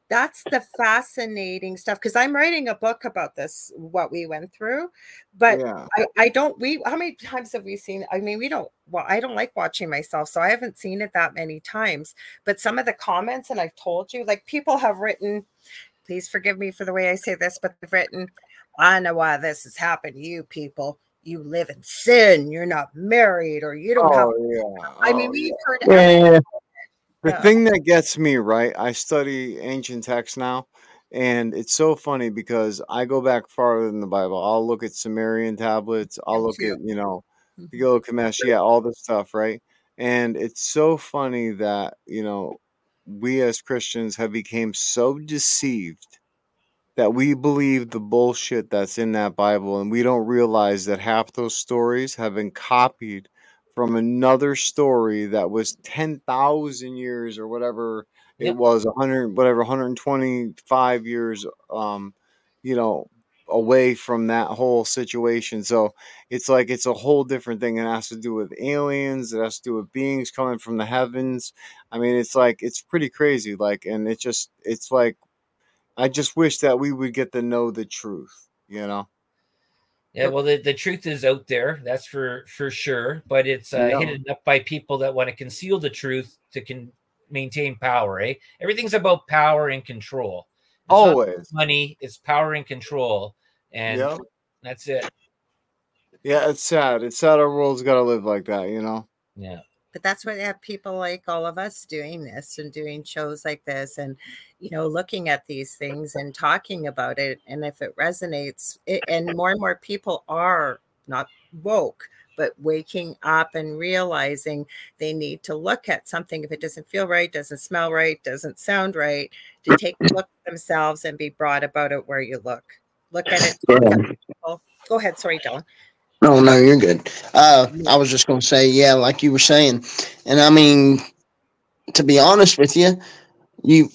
that's the fascinating stuff. Because I'm writing a book about this, what we went through. But yeah. I, I don't we how many times have we seen I mean we don't well I don't like watching myself so I haven't seen it that many times but some of the comments and I've told you like people have written please forgive me for the way I say this but they've written I know why this has happened to you people you live in sin you're not married or you don't have Oh yeah. I mean oh, we've heard everything. Yeah. The Yeah. thing that gets me right, I study ancient texts now, and it's so funny because I go back farther than the Bible. I'll look at Sumerian tablets. I'll look at you know, Mhm. Gilgamesh, yeah, all this stuff, right? And it's so funny that you know, we as Christians have become so deceived that we believe the bullshit that's in that Bible, and we don't realize that half those stories have been copied from another story that was 10,000 years or whatever it was, 100, whatever, 125 years, um, you know, away from that whole situation. So it's like it's a whole different thing. It has to do with aliens, it has to do with beings coming from the heavens. I mean, it's like, it's pretty crazy. Like, and it just, it's like, I just wish that we would get to know the truth, you know? Yeah, well, the, the truth is out there, that's for for sure. But it's uh, Yeah. hidden up by people that want to conceal the truth to can maintain power. Eh? Everything's about power and control. It's Always. money. It's power and control, and Yeah. that's it. Yeah, it's sad. It's sad our world's got to live like that, you know? Yeah. But that's why they have people like all of us doing this and doing shows like this and you know looking at these things and talking about it and if it resonates it, and more and more people are not woke but waking up and realizing they need to look at something. If it doesn't feel right doesn't smell right doesn't sound right to take a look at themselves and be brought about it where you look. Look at it people. go ahead. Sorry dylan No, no, you're good. Uh, I was just gonna say, yeah, like you were saying, and I mean, to be honest with you, you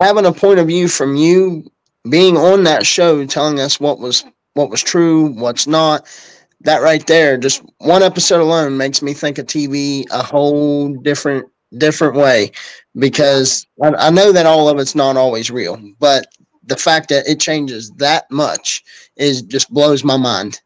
having a point of view from you being on that show, telling us what was what was true, what's not. That right there, just one episode alone makes me think of TV a whole different different way, because I, I know that all of it's not always real, but the fact that it changes that much is just blows my mind.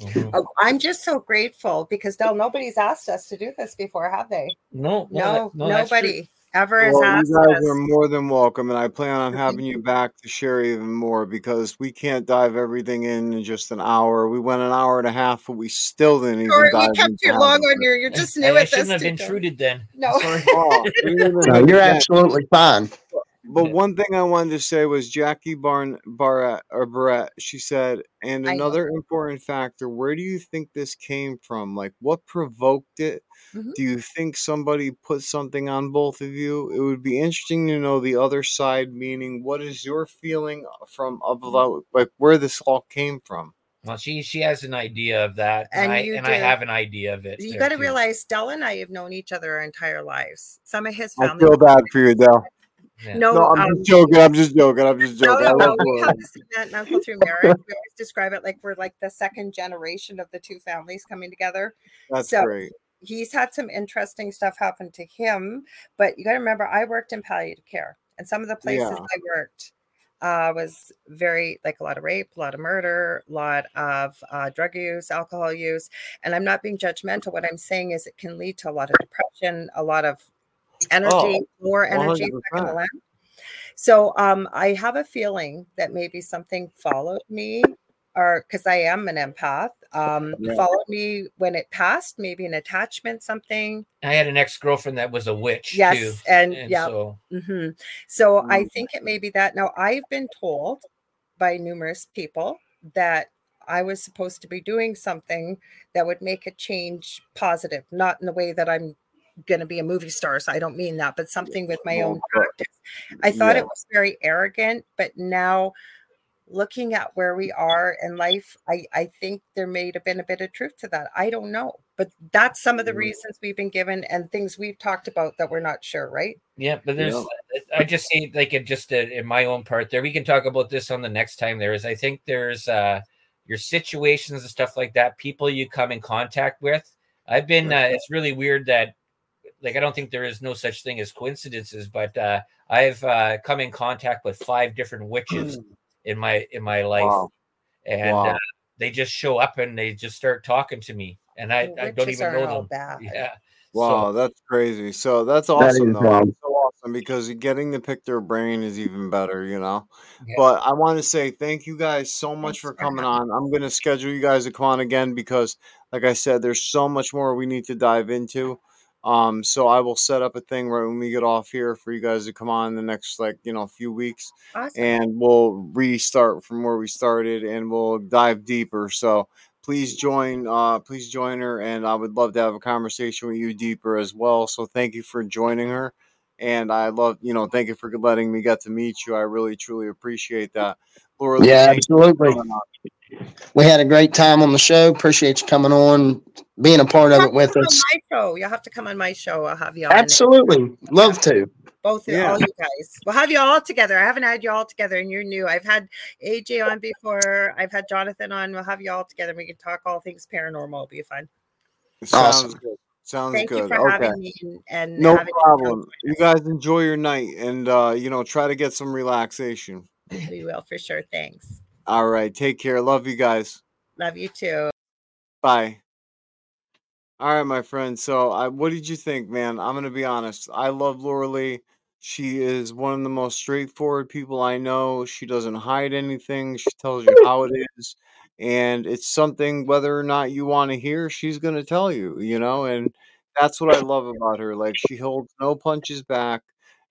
Mhm. Oh, I'm just so grateful because Dell, nobody's asked us to do this before, have they? No, No, that- no, nobody ever has Well, asked you guys us. are more than welcome, and I plan on having you back to share even more because we can't dive everything in in just an hour. We went an hour and a half, but we still didn't even Sorry, dive we kept into you half long on it. your. You're just new I, new I at shouldn't this. have Tito. intruded then. No. Sorry. Oh, we didn't even No, you're absolutely fine. But one thing I wanted to say was Jackie Barn Barrett or Barrett. She said, and another important factor. Where do you think this came from? Like, what provoked it? Mhm. Do you think somebody put something on both of you? It would be interesting to know the other side. Meaning, what is your feeling from about like where this all came from? Well, she she has an idea of that, and, And I you and I have an idea of it. You got to realize Dell and I have known each other our entire lives. Some of his family. I family. feel bad for you, Dell. Yeah. No, No, I'm um, just joking. I'm just joking. I'm just joking. no, I no. love We have this aunt and uncle through marriage. We always describe it like we're like the second generation of the two families coming together. That's So- great. he's had some interesting stuff happen to him. But you got to remember, I worked in palliative care, and some of the places Yeah. I worked uh, was very like a lot of rape, a lot of murder, a lot of uh, drug use, alcohol use. And I'm not being judgmental. What I'm saying is, it can lead to a lot of depression, a lot of energy, more energy the 100%. land. So um, I have a feeling that maybe something followed me or because I am an empath. Um, Yeah. followed me when it passed, maybe an attachment, something. I had an ex girlfriend that was a witch. Yes, too. and, yeah. So hmm So I Mm. think it may be that. Now I've been told by numerous people that I was supposed to be doing something that would make a change positive, not in the way that I'm going to be a movie star. So I don't mean that, but something with my own practice. I thought Yeah. it was very arrogant, but now looking at where we are in life, I, I think there may have been a bit of truth to that. I don't know, but that's some of the Mhm. reasons we've been given and things we've talked about that we're not sure, right? Yeah, but there's, I just see like it just uh, in my own part there. We can talk about this on the next time. There is, I think there's uh your situations and stuff like that, people you come in contact with. I've been, uh, it's really weird that, like, I don't think there is no such thing as coincidences, but uh, I've uh, come in contact with five different witches in my in my life, Wow. and Wow. uh, they just show up and they just start talking to me, and I, I don't even know them. bad. Yeah. Wow, that's crazy. So that's awesome, is though. wild. That's so awesome because getting to pick their brain is even better, you know. Yeah. But I want to say thank you guys so much for coming on. I'm gonna schedule you guys to come on again because, like I said, there's so much more we need to dive into. Um, so I will set up a thing right when we get off here for you guys to come on the next like you know few weeks, Awesome. and we'll restart from where we started and we'll dive deeper. So please join uh please join her and I would love to have a conversation with you deeper as well. So thank you for joining her. And I love, you know, thank you for letting me get to meet you. I really truly appreciate that. Laura Yeah, thank absolutely. We had a great time on the show. Appreciate you coming on, being a part of it with Come on us. my show. You'll have to come on my show. I'll have you on. it. Absolutely. Love to. Both Yeah. all you guys. We'll have you all together. I haven't had you all together and you're new. I've had AJ on before. I've had Jonathan on. We'll have you all together. We can talk all things paranormal. It'll be fun. Sounds Awesome. good. Sounds Thank you good. for okay. having me and, and No having problem. You guys enjoy your night and uh, you know, try to get some relaxation. We will for sure. Thanks. All right. Take care. Love you guys. Love you too. Bye. All right, my friend. So, I, what did you think, man? I'm gonna be honest. I love Laura Lee. She is one of the most straightforward people I know. She doesn't hide anything. She tells you how it is, and it's something whether or not you want to hear, she's gonna tell you. You know, and that's what I love about her. Like she holds no punches back.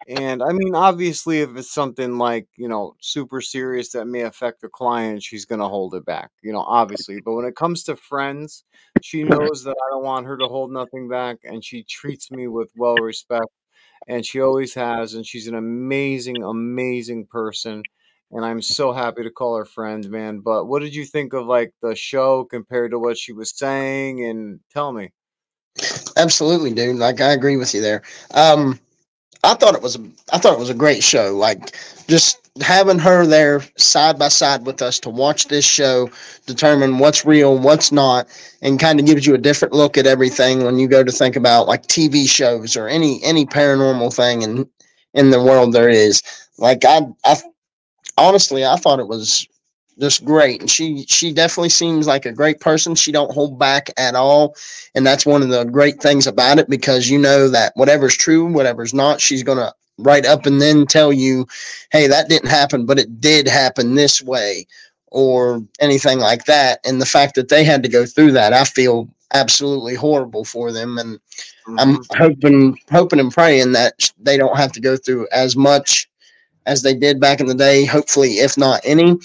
And I mean, obviously, if it's something like, you know, super serious that may affect the client, she's going to hold it back, you know, obviously. But when it comes to friends, she knows that I don't want her to hold nothing back and she treats me with well respect. And she always has. And she's an amazing, amazing person. And I'm so happy to call her friend, man. But what did you think of like the show compared to what she was saying? And tell me. Absolutely, dude. Like I agree with you there. Um, I thought it was I thought it was a great show. Like just having her there side by side with us to watch this show, determine what's real, what's not, and kind of gives you a different look at everything when you go to think about like TV shows or any any paranormal thing in in the world there is. Like I I honestly I thought it was just great. And she she definitely seems like a great person. She don't hold back at all. And that's one of the great things about it because you know that whatever's true whatever's not she's gonna right up and then tell you hey that didn't happen but it did happen this way or anything like that. And the fact that they had to go through that i feel absolutely horrible for them. And i'm mm-hmm. hoping hoping and praying that they don't have to go through as much as they did back in the day hopefully if not any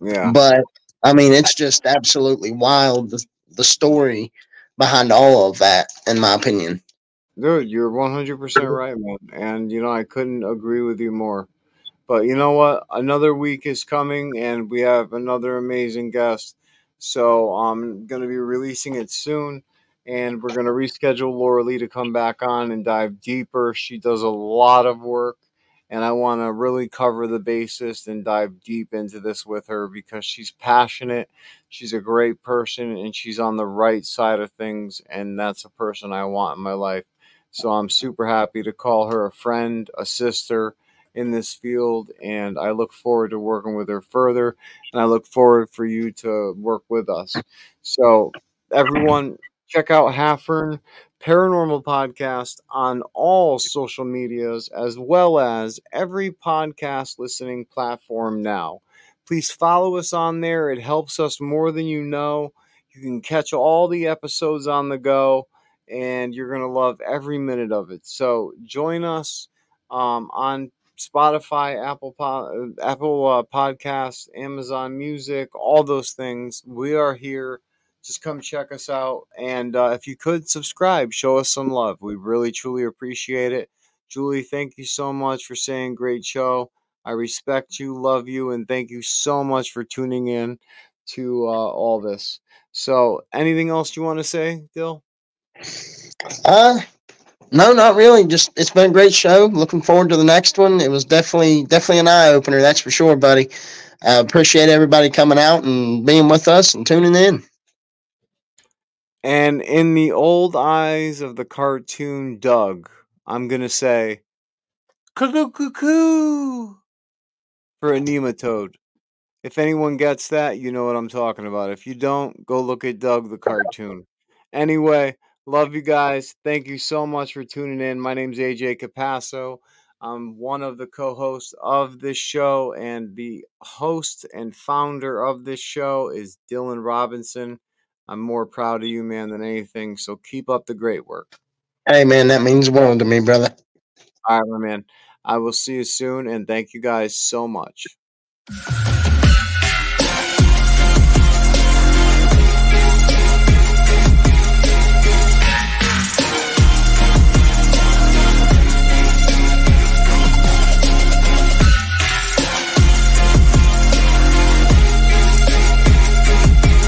Yeah. but I mean, it's just absolutely wild the, the story behind all of that, in my opinion. Dude, you're 100% mm-hmm. right, man. And, you know, I couldn't agree with you more. But you know what? Another week is coming and we have another amazing guest. So I'm going to be releasing it soon. And we're going to reschedule Laura Lee to come back on and dive deeper. She does a lot of work. And I want to really cover the basis and dive deep into this with her because she's passionate. She's a great person and she's on the right side of things. And that's a person I want in my life. So I'm super happy to call her a friend, a sister in this field. And I look forward to working with her further. And I look forward for you to work with us. So, everyone, check out Haffern Paranormal Podcast on all social medias as well as every podcast listening platform now. Please follow us on there. It helps us more than you know. You can catch all the episodes on the go, and you're going to love every minute of it. So join us um, on Spotify, Apple Apple uh, Podcasts, Amazon Music, all those things. We are here. Just come check us out, and uh, if you could subscribe, show us some love. We really truly appreciate it. Julie, thank you so much for saying great show. I respect you, love you, and thank you so much for tuning in to uh, all this. So, anything else you want to say, Dill? Uh, no, not really. Just it's been a great show. Looking forward to the next one. It was definitely definitely an eye opener, that's for sure, buddy. I appreciate everybody coming out and being with us and tuning in. And in the old eyes of the cartoon Doug, I'm gonna say, cuckoo cuckoo for a nematode. If anyone gets that, you know what I'm talking about. If you don't, go look at Doug the cartoon. Anyway, love you guys. Thank you so much for tuning in. My name's AJ Capasso. I'm one of the co hosts of this show, and the host and founder of this show is Dylan Robinson. I'm more proud of you, man, than anything. So keep up the great work. Hey, man, that means world to me, brother. All right, my man. I will see you soon, and thank you guys so much.